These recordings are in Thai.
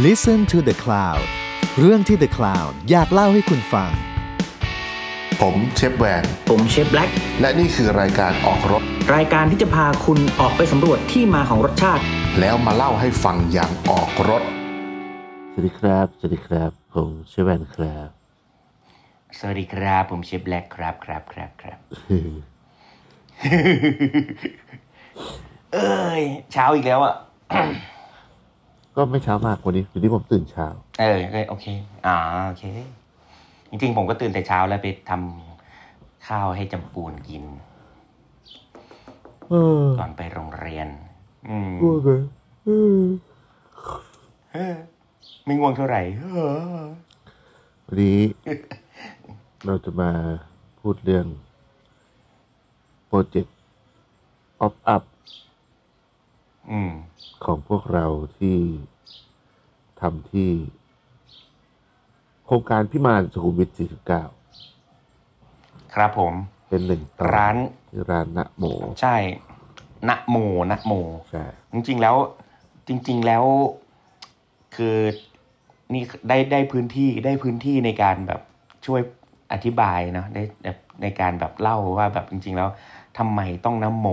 Listen to the Cloud เรื่องที่ The Cloud อยากเล่าให้คุณฟัง ผมเชฟแวน ผมเชฟแบล็กและนี่คือรายการออกรถ รายการที่จะพาคุณออกไปสำรวจที่มาของรสชาติ แล้วมาเล่าให้ฟังอย่างออกรถ สวัสดีครับ สวัสดีครับ ผมชื่อแวนครับ สวัสดีครับ ผมเชฟแบล็กครับครับครับครับ เอ้ยเช้าอีกแล้วอะ ก็ไม่เช้ามากวันนี้อยู่ที่ผมตื่นเช้า เออเออโอเค อ่าโอเค จริงๆ ผมก็ตื่นแต่เช้าแล้วไปทำข้าวให้จำปูนกิน เออก่อนไปโรงเรียน อืมง่วงเลยเออเออไม่ง่วงเท่าไหร่เออวันนี้ เราจะมาพูดเรื่องโปรเจกต์ออฟอัพ อืม ของพวกเราที่ทำที่ โครงการพิมานสุขุมวิท 49 ครับผมเป็นหนึ่งตอนร้านที่ร้านนะโม ใช่นะโมนะโมใช่จริง ๆ แล้วจริง ๆ แล้ว คือนี่ได้ได้พื้นที่ได้พื้นที่ในการแบบช่วยอธิบายเนาะได้แบบในการแบบเล่าว่าแบบจริง ๆ แล้วทำไมต้องน้ำโม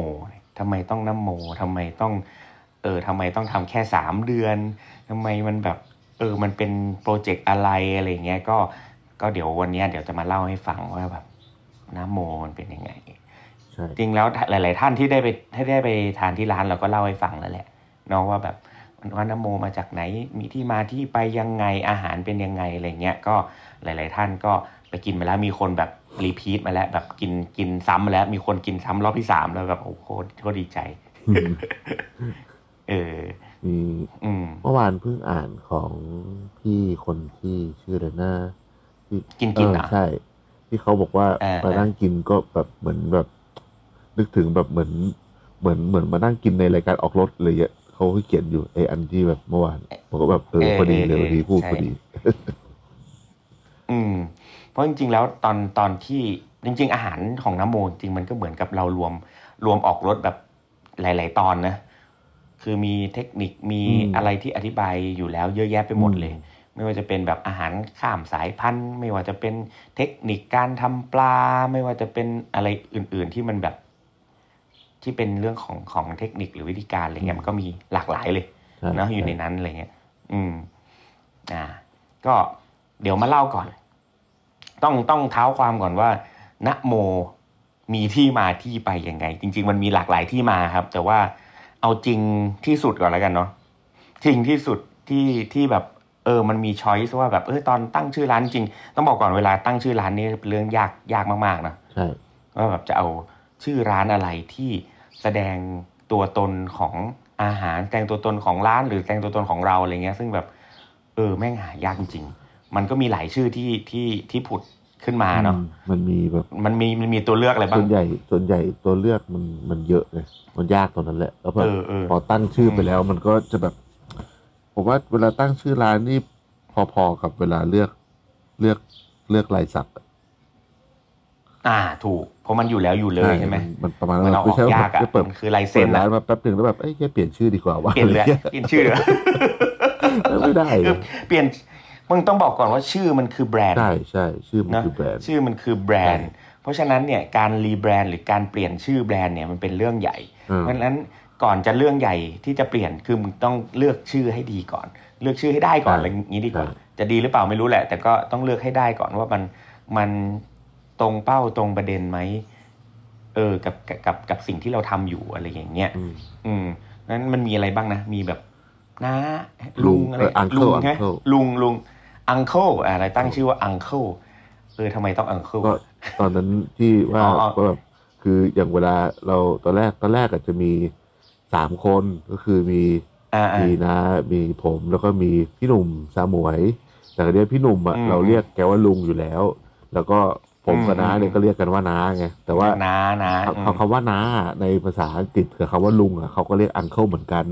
ทำไมต้องน้ำโมทำไมต้อง เออทำไมต้องทำแค่สามเดือนทำไมมันแบบเออมันเป็นโปรเจกต์อะไรอะไรเงี้ยก็ก็เดี๋ยววันเนี้ยเดี๋ยวจะมาเล่าให้ฟังว่าแบบน้ำโมมันเป็นยังไงใช่จริงแล้วหลาย ๆ ท่านที่ได้ไปที่ได้ไปทานที่ร้านเราก็เล่าให้ฟังแล้วแหละเนาะว่าแบบว่านโมมาจากไหนมีที่มาที่ไปยังไงอาหารเป็นยังไงอะไรเงี้ยก็หลาย ๆ ท่านก็ไปกินมาแล้วมีคนแบบ repeat มาแล้ว แบบกินกินซ้ำมาแล้ว มีคนกินซ้ำรอบที่สามแล้วแบบโอ้โหโคตรโคตรดีใจ เออมีอืมเมื่อวานเพิ่งอ่านของพี่คนที่ชื่ออะไรนะที่กินกินเออเหรอใช่ ที่เขาบอกว่าเออ มานั่งกินก็แบบเหมือนแบบ นึกถึงแบบเหมือนเหมือนเหมือนมานั่งกินในรายการออกรถเลยอะเขาเขียนอยู่ไออันที่แบบเมื่อวานผมก็แบบเออพอดีเลยพอดีพูดพอดี อืมเพราะจริงๆ แล้วตอนตอนที่จริง ๆ อาหารของน้ำโมจริงๆมันก็เหมือนกับเรารวมรวมออกรถแบบหลาย ๆ ตอนนะ คือมีเทคนิคมีอืมอะไรที่อธิบายอยู่แล้วเยอะแยะไปหมดเลยอืมไม่ว่าจะเป็นแบบอาหารข้ามสายพันธุ์ ไม่ว่าจะเป็นเทคนิคการทำปลา ไม่ว่าจะเป็นอะไรอื่น ๆ ที่มันแบบ ที่เป็นเรื่องของของเทคนิคหรือวิธีการอะไรเงี้ยมันก็มีหลากหลายเลยใช่เนอะอยู่ในนั้นอะไรเงี้ยอืม อ่า ก็เดี๋ยวมาเล่าก่อน ต้องต้องเท้าความก่อนว่านะโมมีที่มาที่ไปยังไง จริง ๆ มันมีหลากหลายที่มาครับ แต่ว่า เอาจริงที่สุดก่อนแล้วกันเนาะจริงที่สุดที่ที่แบบเออมันมีช้อยส์ว่าแบบเออตอนตั้งชื่อร้านจริง ต้องบอกก่อนเวลาตั้งชื่อร้านนี่เป็นเรื่องยากยากมากๆนะใช่ว่าแบบจะเอาชื่อร้านอะไรที่แสดงตัวตนของอาหารแสดงตัวตนของร้านหรือแสดงตัวตนของเราอะไรเงี้ย ซึ่งแบบ เออแม่งหายากจริง ๆ มันก็มีหลายชื่อที่ที่ที่ผุด ขึ้นมาเนาะอืมมันมีแบบมันมีมันมีตัวเลือกอะไรบ้าส่งวนใหญ่ส่วนใหญ่ตัวเลือกมันมันเยอะเลยมันยากตรงนั้นแหละแล้วแบบเออเออพอตั้งชื่อไปแล้ว มันก็จะแบบ ผมว่าเวลาตั้งชื่อร้านนี่พอๆกับเวลาเลือกเลือกเลือกลายสักอะอ่า ถูก เพราะมันอยู่แล้วอยู่เลยใช่ไหมนมันประมาณมันเอาออกใช่ว่ยากอะจะเปิดมันคือลายเซ็เปินดอะร้านมาแป๊บหนึ่งแล้วแบบเอ้ยแค่เปลี่ยนชื่อดีกว่าว่าเปลี่ยนเลยเปลี่ยนชื่อไม่ได้คือเปลี่ยน มึงต้องบอกก่อนว่าชื่อมันคือแบรนด์ใช่ใช่ชื่อมันเนอะคือแบรนด์ชื่อมันคือแบรนด์ เพราะฉะนั้นเนี่ยการรีแบรนด์หรือการเปลี่ยนชื่อแบรนด์เนี่ยมันเป็นเรื่องใหญ่อืมเพราะฉะนั้นก่อนจะเรื่องใหญ่ที่จะเปลี่ยนคือมึงต้องเลือกชื่อให้ดีก่อน เลือกชื่อให้ได้ก่อนอะไรอย่างนี้ดีกว่า จะดีหรือเปล่าไม่รู้แหละ แต่ก็ต้องเลือกให้ได้ก่อนว่ามันมันตรงเป้าตรงประเด็นไหมเออกับกับกับกับสิ่งที่เราทำอยู่อะไรอย่างเงี้ยอืมอืมนั้นมันมีอะไรบ้างนะมีแบบน้าลุลุงงอะไรเออ uncle ลุงใช่ไหม uncle ลุงลุง uncle อะไรตั้งชื่อว่า uncle เออทำไมต้อง uncle ก็ตอนนั้นที่ว่าอ๋ออ๋อก็แบบคืออย่างเวลาเราตอนแรกตอนแรกอาจจะมีสามคนก็คือมีอ่าอ่ามีนะมีผมแล้วก็มีพี่หนุ่มสาหมวย แต่เนี้ยพี่หนุ่มอะอืมเราเรียกแกว่าลุงอยู่แล้ว แล้วก็ผมกับอืมน้าเนี่ยก็เรียกกันว่าน้าไงแต่ว่าน้านะคำคำว่าน้าในภาษาอังกฤษกับคำว่าลุงอะเขาก็เรียก uncle เหมือนกัน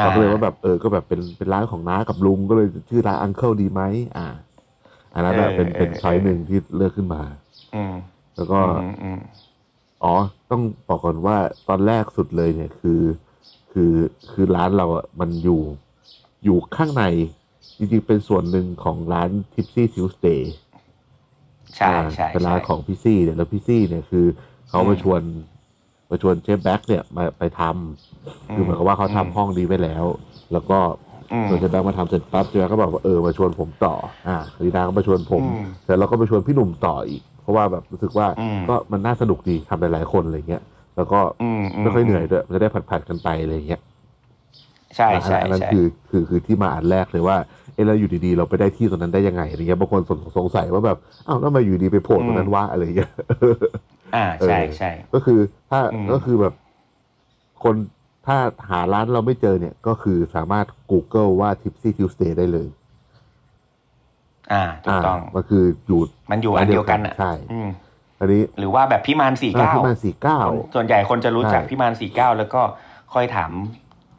เราก็เลยว่าแบบเออก็แบบเป็นเป็นร้านของน้ากับลุงก็เลยชื่อร้านอังเคิลดีไหมอ่า อันนั้นอะเป็นเป็นช้อยหนึ่งที่เลือกขึ้นมา อืมแล้วก็อืมอืมอ๋อ ต้องบอกก่อนว่าตอนแรกสุดเลยเนี่ยคือ คือคือร้านเราอะมันอยู่อยู่ข้างใน จริงๆ เป็นส่วนหนึ่งของร้าน Tipsy Tuesday ใช่อ่าใช่เป็นร้านใช่ของพี่ซี่เนี่ยแล้วพี่ซี่เนี่ยคือเขาอืมมาชวนมาชวนเชฟแบล็กเนี่ยมาไปทำ คือเหมือนกับว่าเขาทำอืมห้องนี้ไว้แล้ว แล้วก็อืมชวนเชฟแบล็กมาทำเสร็จปั๊บเชฟแบล็กก็บอกว่าเออมาชวนผมต่อ อ่าลีนาก็มาชวนผมอืมแต่เราก็ไปชวนพี่หนุ่มต่ออีก เพราะว่าแบบรู้สึกว่าอืมก็มันน่าสนุกดีทำหลายๆคนอะไรเงี้ย แล้วก็อืมไม่ค่อยเหนื่อยด้วยมันจะได้ผลัดๆกันไปอะไรเงี้ยใช่ใช่อันนั้นใช่คือคือคือที่มาอันแรกเลยว่าเออเราอยู่ดีๆ เราไปได้ที่ตรงนั้นได้ยังไงอะไรเงี้ยบางคนสงสงสัยว่าแบบอ้าวแล้วทำไมาอยู่ดีไปโผล่ตรงนั้นวะอะไรเงี้ยอ่าใช่ใช่ก็คือถ้าอืมก็คือแบบคน ถ้าหาร้านเราไม่เจอเนี่ยก็คือสามารถ Google ว่า Tipsy Tuesday ได้เลย อ่าถูกต้องมันคืออยู่มันอยู่อันเดียวกันอะใช่อืมอันนี้หรือว่าแบบพิมานสี่อ่าเก้าที่มาสี่เก้าส่วนใหญ่คนจะรู้จักใช่พิมานสี่เก้าแล้วก็ค่อยถาม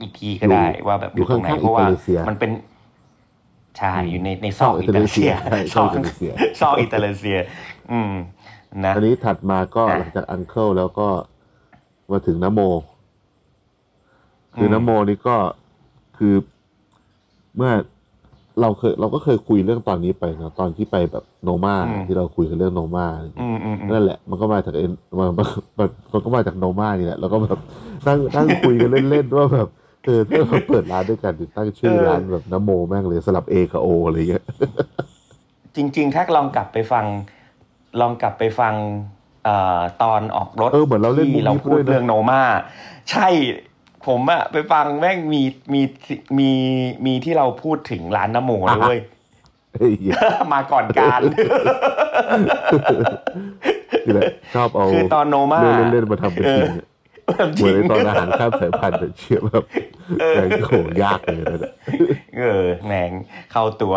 อีกทีก็ได้อยู่ว่าแบบอยู่ตรงไหนอยู่ข้างๆเพราะว่าอิตาลีเซียมันเป็นใช่อยู่ในในซซออกกอิอิตาตาลีลีเซีเซียยใช่ซซออกกอิตาลีเซียซอกอิตาลีเซีย อืมนะอันนี้ถัดมาก็อะหลังจากอังเคิลแล้วก็มาถึงนโม คือมนโมนี่ก็คือเมื่อเราเคยเราก็เคยคุยเรื่องตอนนี้ไปนะตอนที่ไปแบบโนมาอืมที่เราคุยกันเรื่องโนมาอะไรอย่างเงี้ยอืมอืมอืมนั่นแหละ มันก็มาจากเอ็นมันมันมันมันก็มาจากโนมานี่แหละแล้วก็แบบนั่งนั่งคุยกันเล่นๆว่าแบบเออถ้าเราเปิดร้านด้วยกันจะตั้งชื่อร้านแบบนโมแม่งเลยสลับเอกับโออะไรอย่างเงี้ยจริง ๆ ถ้าลองกลับไปฟัง ลองกลับไปฟังเอ่อตอนออกรถเออเหมือนเราเล่นมุกที่เรานี้พูดด้วยนะเรื่องโนมาใช่ ผมอะไปฟังแม่งมีมีมีมีที่เราพูดถึงร้านน้ำโมด้วยเฮ้ยมาก่อนการนี่แหละชอบเอาคือตอนโนมาเรื่องเล่นๆมาทำเป็นจริงอะจเหมืริอนงในตอนอาหารข้ามสายพันธุ์อะเชื่อแบบแม่งโหยากเลยนะเนี่ยเออแหนงเข้าตัว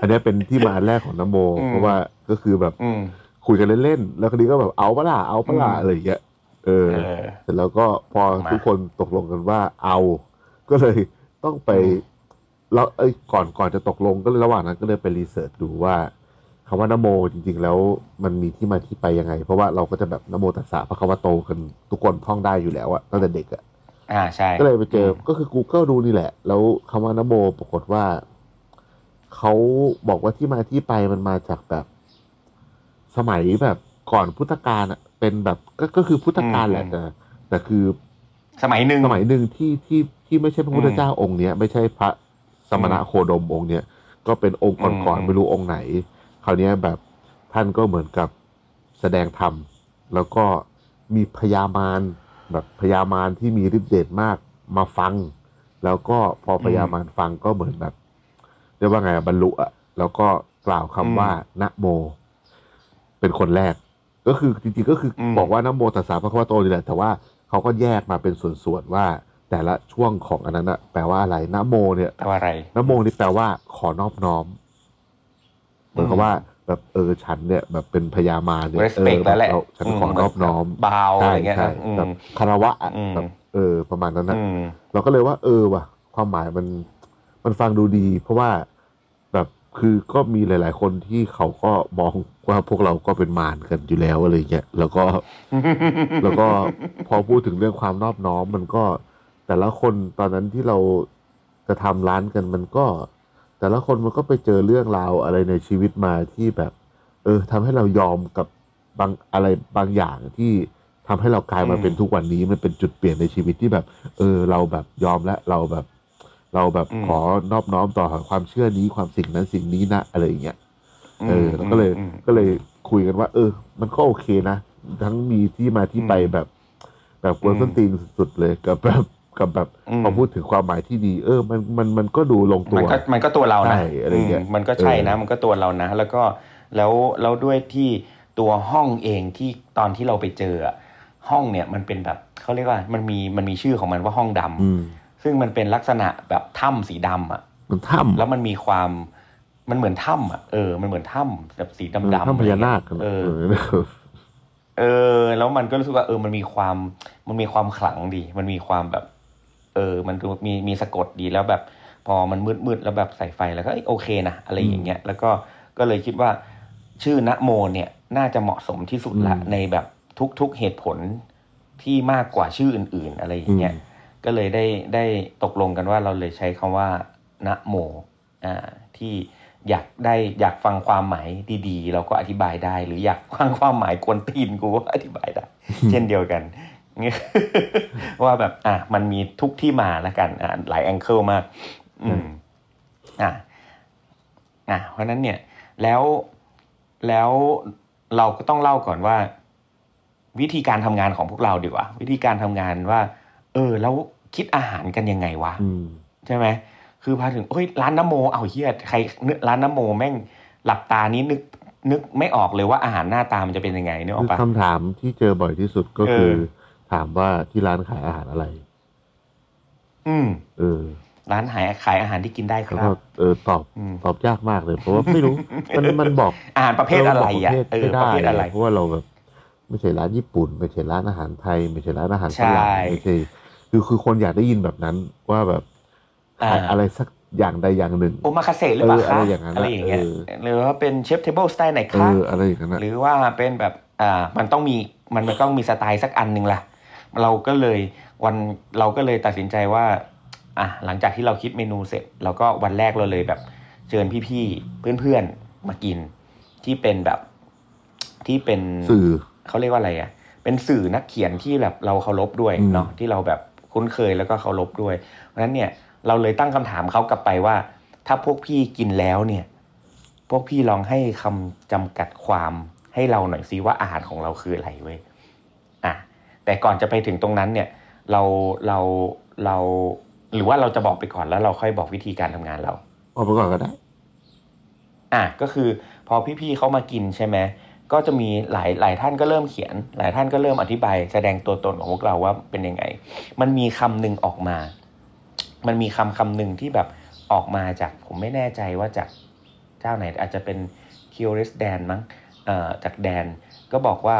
อันเนี้ยเป็นที่มาอันแรกของนโมอืมเพราะว่าก็คือแบบอืมคุยกันเล่นๆ แล้วคนนี้ก็แบบเอาปะล่ะเอาปะล่ะอืมอะไรอย่างเงี้ย เออเออเสร็จแล้วก็พอมาทุกคนตกลงกันว่าเอา ก็เลยต้องไปอืมแล้วเอ้ยก่อนก่อนจะตกลงก็เลยระหว่างนั้นก็เลยไปรีเสิร์ชดูว่าคำว่านโมจริง ๆ แล้วมันมีที่มาที่ไปยังไง เพราะว่าเราก็จะแบบนโมตัสสะพระคาวะโตกันทุกคนท่องได้อยู่แล้วอะตั้งแต่เด็กอะอ่าใช่ก็เลยไปเจอก็คือ Google ดูนี่แหละ แล้วคำว่านโมปรากฏว่าเขาบอกว่าที่มาที่ไปมันมาจากแบบ สมัยแบบก่อนพุทธกาลอะ เป็นแบบก็ก็คือพุทธกาลแหละแต่แต่คือสมัยหนึ่งสมัยหนึ่งที่ที่ที่ไม่ใช่พระพุทธอืมเจ้าองค์เนี้ยไม่ใช่พระสมณะอืมโคดมองค์เนี้ยก็เป็นองค์ก่อนอืมๆไม่รู้องค์ไหน คราวเนี้ยแบบท่านก็เหมือนกับแสดงธรรม แล้วก็มีพญามารแบบพญามารที่มีฤทธิ์เดชมากมาฟัง แล้วก็พอพญามารฟังก็เหมือนแบบเรียกว่าไงอะบรรลุอะแล้วก็กล่าวคำว่านะโม เป็นคนแรก ก็คือจริงๆก็คืออมบอกว่านะโมตัสสะพระคัมภีโตนี่แหละแต่ว่าเขาก็แยกมาเป็นส่วนๆว่า แต่ละช่วงของอันนั้นอะแปลว่าอะไรนะโมเนี่ยแปลว่าอะไรนะโมนี่แปลว่าขอนอบน้อมเหมือนกับว่าแบบเออฉันเนี่ยแบบเป็นพญามารเนี่ย respect เออแล้วแหละเราฉันขอนอบน้อมบาวอะไรเงี้ยใช่นะอืมแบบคารวะอะอืมแบบเออประมาณนั้นนะอืมเราก็เลยว่า เออว่ะ ความหมายมันมันฟังดูดี เพราะว่าแบบ คือก็มีหลาย ๆ คนที่เขาก็มองว่าพวกเราก็เป็นมารกันอยู่แล้วอะไรเงี้ยแล้วก็แล้วก็พอพูดถึงเรื่องความนอบน้อม มันก็แต่ละคนตอนนั้นที่เราจะทำร้านกันมันก็ แต่ละคนมันก็ไปเจอเรื่องราวอะไรในชีวิตมาที่แบบ เออทำให้เรายอมกับบางอะไรบางอย่างที่ทำให้เรากลายมาเป็นทุกวันนี้มันเป็นจุดเปลี่ยนในชีวิตที่แบบ เออ เราแบบยอมและเราแบบ เราแบบขอนอบน้อมต่อความเชื่อนี้ความสิ่งนั้นสิ่งนี้นะอะไรอย่างเงี้ยเออแล้วก็เลยอืมก็เลยคุยกันว่า เออ มันก็โอเคนะทั้งมีที่มาที่ไปอืมแบบ แบบกวนส้นตีนสุดๆเลยกับแบบกับแบบอืมพอพูดถึงความหมายที่ดี เออ มันมันมันก็ดูลงตัว มันก็มันก็ตัวเรานะใช่อะไรเงี้ยมมันก็ใช่นะเออมันก็ตัวเรานะ แล้วก็แล้วแล้วด้วยที่ตัวห้องเองที่ตอนที่เราไปเจออะห้องเนี่ยมันเป็นแบบเขาเรียกว่ามันมีมันมีชื่อของมันว่าห้องดำอืม ซึ่งมันเป็นลักษณะแบบถ้ำสีดำอะมันถ้ำแล้วมันมีความมันเหมือนถ้ำอะเออมันเหมือนถ้ำแบบสีดำๆถ้ำพญานาคอะไรเงี้ยเออเออ เออ แล้วมันก็รู้สึกว่า เออ มันมีความ มันมีความขลังดี มันมีความแบบ เออ มันดูมีมีสะกดดีแล้วแบบ พอมันมืดมืดๆแล้วแบบใส่ไฟแล้วก็เอ้ยโอเคนะอะไรอย่างเงี้ยแล้วก็ก็เลยคิดว่า ชื่อนะโมเนี่ย น่าจะเหมาะสมที่สุดละอืมในแบบทุกๆเหตุผลที่มากกว่าชื่ออื่น ๆ อะไรอย่างเงี้ยอืม ก็เลยได้ได้ตกลงกันว่าเราเลยใช้คำว่านะโมอ่าที่อยากได้อยากฟังความหมายดีๆ เราก็อธิบายได้ หรืออยากฟังความหมายกวนตีนกูก็อธิบายได้ เช่นเดียวกันว่าแบบ อะมันมีทุกที่มาแล้วกัน อะหลายแองเกิลมาก อืม อะอะเพราะฉะนั้นเนี่ย แล้วแล้วเราก็ต้องเล่าก่อนว่า วิธีการทำงานของพวกเราดีกว่า วิธีการทำงานว่า เออ แล้ว คิดอาหารกันยังไงวะอืมใช่ไหมคือพอถึงเฮ้ยร้านน้ำโมเอาเฮียใครนึกร้านน้ำโมแม่งหลับตานี้นึกนึกไม่ออกเลยว่าอาหารหน้าตามันจะเป็นยังไงนึกออคืกอปะคำถามที่เจอบ่อยที่สุดก็คือเออถามว่าที่ร้านขายอาหารอะไร อืม เออ ร้านขายขายอาหารที่กินได้คแล้วรัก็บเออตอบอืมตอบยากมากเลย เพราะว่าไม่รู้มันมันบอกอาหารประเภทอะไรอะเอเอออบอกประเภไม่ทได้อะไรเพราะว่าเราแบบไม่ใช่ร้านญี่ปุ่น ไม่ใช่ร้านอาหารไทย ไม่ใช่ร้านอาหารฝรั่งใช่ไม่ใช่ คือคือคนอยากได้ยินแบบนั้นว่าแบบอ่าขายอะไรสักอย่างใดอย่างหนึ่งโอมาคาเซหรือเปล่าเออคะอะไรอย่างนั้นอะไรอย่างเงี้ยเออหรือว่าเป็น chef's table สไตล์ไหนเอคะออะไรอย่างนั้นนะหรือว่าเป็นแบบอ่ามันต้องมีมันมันต้องมีสไตล์สักอันหนึ่งล่ะ เราก็เลยวันเราก็เลยตัดสินใจว่าอะหลังจากที่เราคิดเมนูเสร็จเราก็วันแรกเราเลยแบบเชิญพี่ๆเพื่อนๆมากิน ที่เป็นแบบที่เป็นสื่อเขาเรียกว่าอะไรอะเป็นสื่อนักเขียนที่แบบเราเคารพด้วยอืมเนาะที่เราแบบ คุ้นเคยแล้วก็เคารพด้วย เพราะฉะนั้นเนี่ยเราเลยตั้งคำถามเขากลับไปว่า ถ้าพวกพี่กินแล้วเนี่ย พวกพี่ลองให้คำจำกัดความให้เราหน่อยซิว่าอาหารของเราคืออะไรเว้ยอะแต่ก่อนจะไปถึงตรงนั้นเนี่ยเราเราเราหรือว่าเราจะบอกไปก่อนแล้วเราค่อยบอกวิธีการทำงานเราออกไปก่อนก็ได้ อะก็คือพอพี่ๆเขามากินใช่ไหม ก็จะมีหลายหลายท่านก็เริ่มเขียน หลายท่านก็เริ่มอธิบาย แสดงตัวตนของพวกเราว่าเป็นยังไง มันมีคำหนึ่งออกมา มันมีคำคำหนึ่งที่แบบออกมาจากผมไม่แน่ใจว่าจากเจ้าไหนอาจจะเป็น Curious Dan มั้งเอ่อจากแดนก็บอกว่า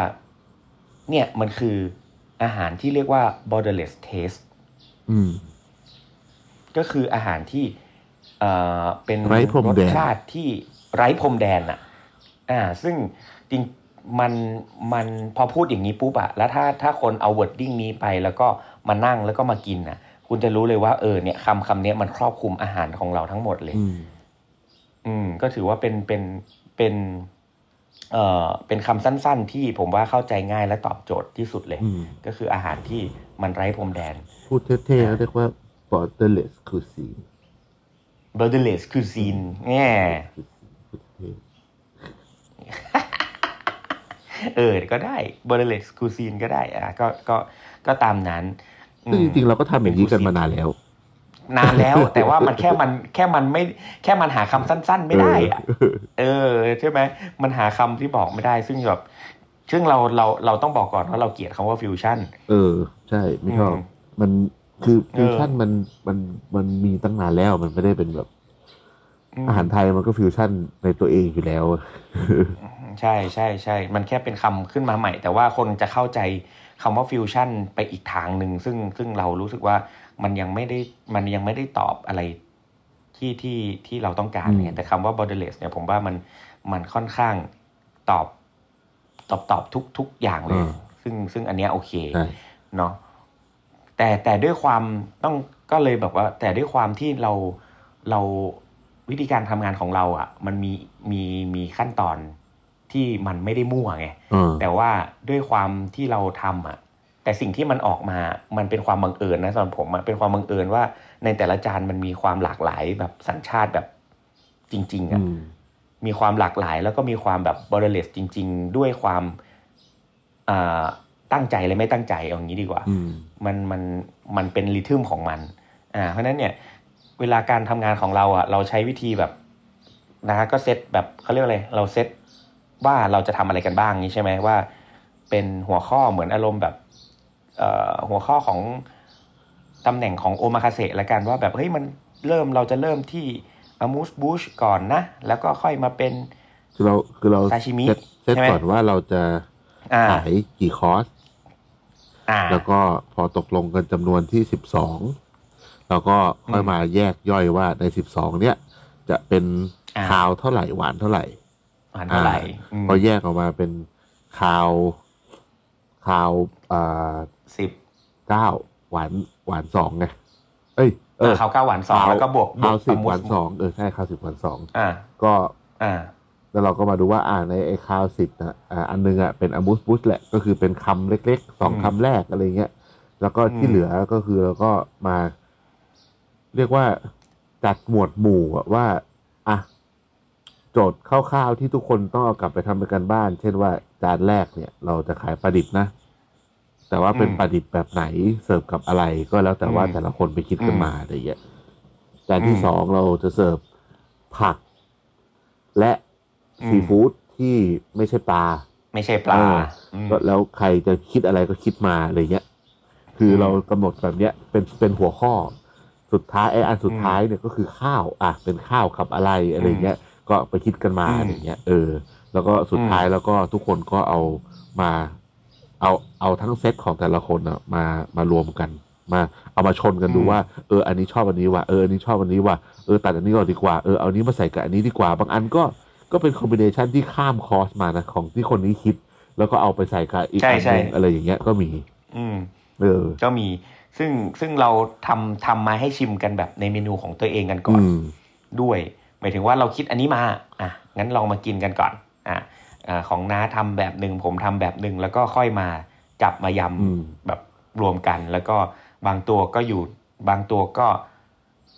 เนี่ยมันคืออาหารที่เรียกว่า borderless taste อืมก็คืออาหารที่เอ่อเป็นไร้พรมแดนสชาติที่ไร้พรมแดนอะ อ่าซึ่งจริงมันมันพอพูดอย่างนี้ปุ๊บอะแล้วถ้าถ้าคนเอา wording นี้ไปแล้วก็มานั่งแล้วก็มากินอะคุณจะรู้เลยว่าเออเนี่ยคำคำเนี้ยมันครอบคลุมอาหารของเราทั้งหมดเลยอืมอืม ก็ถือว่าเป็นเป็นเป็น เอ่อเป็นคำสั้น ๆ ที่ผมว่าเข้าใจง่ายและตอบโจทย์ที่สุดเลยอืมก็คืออาหารที่มันไร้พรมแดน พูดเท่ๆเขาเรียกว่า borderless cuisine borderless cuisine แง่พูดเท่ เออก็ได้ borderless cuisine ก็ได้อะก็ก็ก็ตามนั้นอืซึ่งมจริงๆเราก็ทำอย่างนี้กันมานานแล้ว นานแล้ว แต่ว่ามันแค่มันแค่มันไม่ แค่มันหาคำสั้น ๆ ไม่ได้อะเออใช่ไหมมันหาคำที่บอกไม่ได้ ซึ่งแบบซึ่งเราเราเราต้องบอกก่อนว่าเราเกลียดคำว่าฟิวชั่นเออ ใช่ไม่ชอบอืมมันคือเออฟิวชั่นมันมันมันมีตั้งนานแล้วมันไม่ได้เป็นแบบม อาหารไทยมันก็ฟิวชั่นในตัวเองอยู่แล้ว ใช่ใช่ใช่มันแค่เป็นคำขึ้นมาใหม่ แต่ว่าคนจะเข้าใจคำว่าฟิวชั่นไปอีกทางหนึ่งซึ่งซึ่งเรารู้สึกว่ามันยังไม่ได้มันยังไม่ได้ตอบอะไรที่ที่ที่เราต้องการอืมเนี่ยแต่คำว่า borderless เนี่ยผมว่ามันมันค่อนข้างตอบตอบตอบทุกทุกอย่างเลย ซึ่งซึ่งอันเนี้ยโอเคใช่เนาะแต่แต่ด้วยความต้องก็เลยแบบว่า แต่ด้วยความที่เราเรา วิธีการทำงานของเราอะ มันมีมีมีขั้นตอนที่มันไม่ได้มั่วไงเออแต่ว่าด้วยความที่เราทำอะ แต่สิ่งที่มันออกมา มันเป็นความบังเอิญนะสำหรับผมอะเป็นความบังเอิญว่าในแต่ละจานมันมีความหลากหลายแบบสัญชาติแบบจริง ๆอือะมมีความหลากหลาย แล้วก็มีความแบบ borderless จริง ๆ ด้วยความอ่าตั้งใจและไม่ตั้งใจเอาอย่างนี้ดีกว่าอืมมันมันมันเป็นริทึมของมัน อ่า เพราะฉะนั้นเนี่ย เวลาการทำงานของเราอะ เราใช้วิธีแบบนะฮะก็เซตแบบเขาเรียกว่าอะไร เราเซตว่าเราจะทำอะไรกันบ้างนี้ใช่ไหมว่า เป็นหัวข้อเหมือนอารมณ์แบบเอ่อหัวข้อของตำแหน่งของโอมาคาเซละกันว่าแบบเฮ้ยมันเริ่มเราจะเริ่มที่อามูสบูชก่อนนะ แล้วก็ค่อยมาเป็น คือเราคือเราซาชิมิเซตเซตใช่ไหมก่อนว่าเราจะอ่าขายกี่คอร์สอ่าแล้วก็พอตกลงกันจำนวนที่สิบสอง เราก็ค่อยอืมมาแยกย่อยว่าในสิบสองเนี้ยจะเป็นอ่าคาวเท่าไหร่หวานเท่าไหร่อ่านเท่าไหร่อืมพอแยกออกมาเป็นคาวคาวอ่าสิบเก้าหวานหวานสองไงเอ้ยเออข้าวเก้าหวานสองแล้วก็บวกข้าวสิบมหวานสองเออใช่ข้าวสิบหวานสองอ่าก็อ่าแล้วเราก็มาดูว่าอ่าในไอ้ข้าวสิบนะอ่าอันนึงอะเป็นอมูสบุชแหละก็คือเป็นคำเล็กๆสองอืมคำแรกอะไรเงี้ย แล้วก็ที่อืมเหลือก็คือเราก็มา เรียกว่าจัดหมวดหมู่อะว่าอะโจทย์คร่าวๆที่ทุกคนต้องเอากลับไปทำเป็นกันบ้าน เช่นว่าจานแรกเนี่ย เราจะขายปลาดิบนะ แต่ว่าเป็นอืมปลาดิบแบบไหนเสิร์ฟกับอะไรก็แล้วแต่ว่าอืมแต่ละคนไปคิดขึ้นอืมมาอะไรเงี้ยจานที่อืมสองเราจะเสิร์ฟผัก และอืมซีฟู้ดที่ไม่ใช่ปลาไม่ใช่ปลาเอออืมก็แล้วใครจะคิดอะไรก็คิดมาอะไรเงี้ย คืออมเรากำหนดแบบเนี้ยเป็นเป็นหัวข้อ สุดท้ายไอ้อันสุดอืมท้ายเนี่ยก็คือข้าวอะเป็นข้าวกับอะไรอะไรเงี้ยก็ไปคิดกันมาอืมอะไรเงี้ยเออ แล้วก็สุดท้ายอืมแล้วก็ทุกคนก็เอามา เอาเอาทั้งเซตของแต่ละคนอะมามารวมกัน มาเอามาชนกันดูว่าเอออันนี้ชอบอันนี้ว่ะเอออันนี้ชอบอันนี้ว่ะเออตัดอันนี้ก่อนดีกว่าเออเอาอันนี้มาใส่กับอันนี้ดีกว่า บางอันก็ก็เป็นคอมบิเนชันที่ข้ามคอร์สมานะของที่คนนี้คิด แล้วก็เอาไปใส่กับอีกใช่อันใช่หนึงอะไรอย่างเงี้ยก็มี อืมเออ ก็มี ซึ่งซึ่งเราทำทำมาให้ชิมกันแบบในเมนูของตัวเองกันก่อนอืมด้วย หมายถึงว่าเราคิดอันนี้มาอะงั้นลองมากินกันก่อนอะอ่าของน้าทำแบบหนึ่งผมทำแบบหนึ่งแล้วก็ค่อยมาจับมายอืมำแบบรวมกัน แล้วก็บางตัวก็อยู่บางตัวก็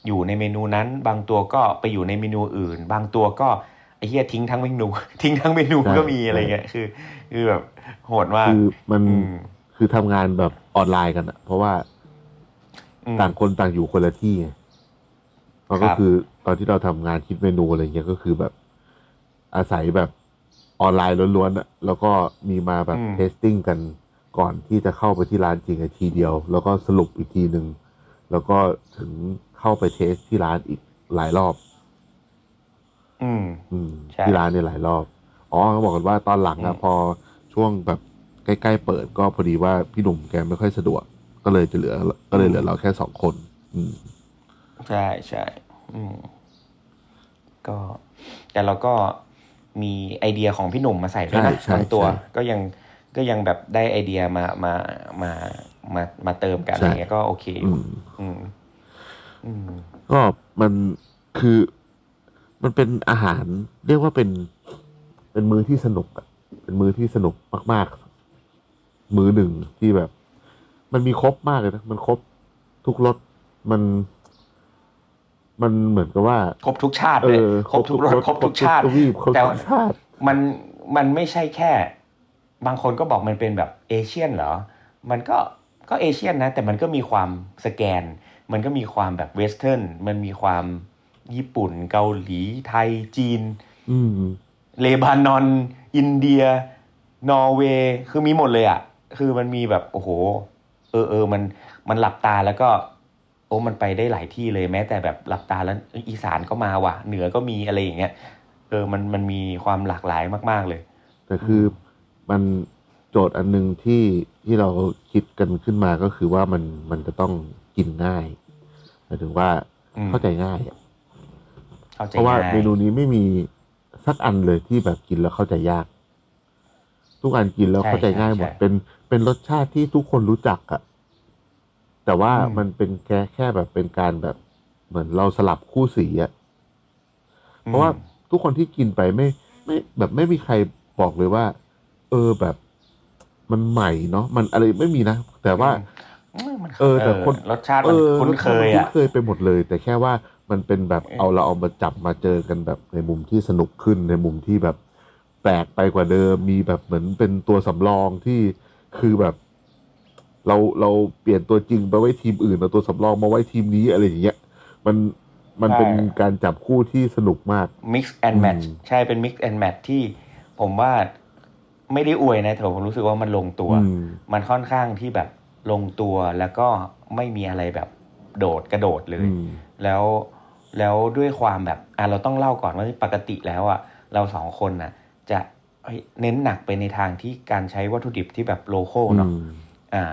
อยู่ในเมนูนั้น บางตัวก็ไปอยู่ในเมนูอื่น บางตัวก็ไอ้เหี้ยทิ้งทั้งเมนู ทิ้งทั้งเมนูใช่ก็มีใช่อะไรเงี้ยคือ คือแบบโหดมากคือมันอืมคือทำงานแบบออนไลน์กันอะเพราะว่าอืม ต่างคนต่างอยู่คนละที่ไงมันก็ครับคือตอนที่เราทำงานคิดเมนูอะไรเงี้ยก็คือแบบอาศัยแบบออนไลน์ล้วนๆอะแล้วก็มีมาแบบอืม tasting กันก่อนที่จะเข้าไปที่ร้านจริงอะทีเดียว แล้วก็สรุปอีกทีหนึ่งแล้วก็ถึงเข้าไปเทสที่ร้านอีกหลายรอบ อืม อืมใช่ที่ร้านเนี่ยหลายรอบ อ๋อเขาบอกกันว่าตอนหลังอะอืมพอช่วงแบบใกล้ๆเปิดก็พอดีว่าพี่หนุ่มแกไม่ค่อยสะดวก ก็เลยจะเหลือ ก็เลยเหลือเราแค่สองคน อืมใช่ใช่อืมก็ แต่เราก็มีไอเดียของพี่หนุ่มมาใส่ด้วยนะใช่ใช่บางตัวใช่ก็ยังก็ยังแบบได้ไอเดียมามามามามาเติมกันใช่อะไรเงี้ยก็โอเคออืยู่มอืมอืมก็มันคือมันเป็นอาหารเรียกว่าเป็นเป็นมื้อที่สนุกอะเป็นมื้อที่สนุกมาก ๆ มื้อหนึ่งที่แบบ มันมีครบมากเลยนะ มันครบทุกรสมัน มันเหมือนกับว่า ครบทุกชาติเอเลยอครบทุกรสครบทุกชาติทวีปครบแต่ทุกชาติมันมันไม่ใช่แค่ บางคนก็บอกมันเป็นแบบ Asian เหรอ มันก็ก็ Asian นะ แต่มันก็มีความสแกน มันก็มีความแบบ Western มันมีความญี่ปุ่น เกาหลีไทยจีนอืมเลบานอน อินเดีย นอร์เวย์คือมีหมดเลยอะ่ะ คือมันมีแบบ โอ้โหเออเออมันมันหลับตาแล้วก็โอ้มันไปได้หลายที่เลยแม้ แต่แบบหลับตาแล้วอีสานก็มาว่ะ เหนือก็มีอะไรอย่างเงี้ยเออมันมันมีความหลากหลายมาก ๆเลย แต่คือมันโจทย์อันหนึงที่ที่เราคิดกันขึ้นมาก็คือว่ามันมันจะต้องกินง่ายหมายถึงว่าอืมเข้าใจง่ายอะเข้าใจเพราะว่าง่ายเมนูนี้ไม่มีสักอันเลยที่แบบกินแล้วเข้าใจยาก ทุกอันกินแล้วใช่เข้าใจง่ายหมดใช่เป็น เป็นรสชาติที่ทุกคนรู้จักอะแต่ว่าอืม มันเป็นแค่แค่แบบเป็นการแบบ เหมือนเราสลับคู่สีอะเพราะว่าทุกคนที่กินไปไม่ไม่ แบบไม่มีใครบอกเลยว่า เออแบบมันใหม่เนาะมันอะไรไม่มีนะ แต่ว่า อืมมันเออแต่คน รสชาติเอมันอคุ้นเคยรสชาติมันอะคุ้นเคยไปหมดเลย แต่แค่ว่ามันเป็นแบบเออ เอาเราเอามาจับมาเจอกันแบบในมุมที่สนุกขึ้นในมุมที่แบบแปลกไปกว่าเดิมมีแบบเหมือนเป็นตัวสำรองที่ คือแบบ เราเราเปลี่ยนตัวจริงไปไว้ทีมอื่นเอาตัวสำรองมาไว้ทีมนี้อะไรอย่างเงี้ยมันมันเป็นการจับคู่ที่สนุกมาก mix and match อืมใช่เป็น mix and match ที่ผมว่าไม่ได้อวยนะแต่ผมรู้สึกว่ามันลงตัวอืมมันค่อนข้างที่แบบลงตัวแล้วก็ไม่มีอะไรแบบโดดกระโดดเลยอืมแล้วแล้วด้วยความแบบอะเราต้องเล่าก่อนว่าปกติแล้วอะเราสองคนน่ะ จะ เฮ้ยเน้นหนักไปในทางที่การใช้วัตถุดิบที่แบบโลโก้เนาะอืมอ่า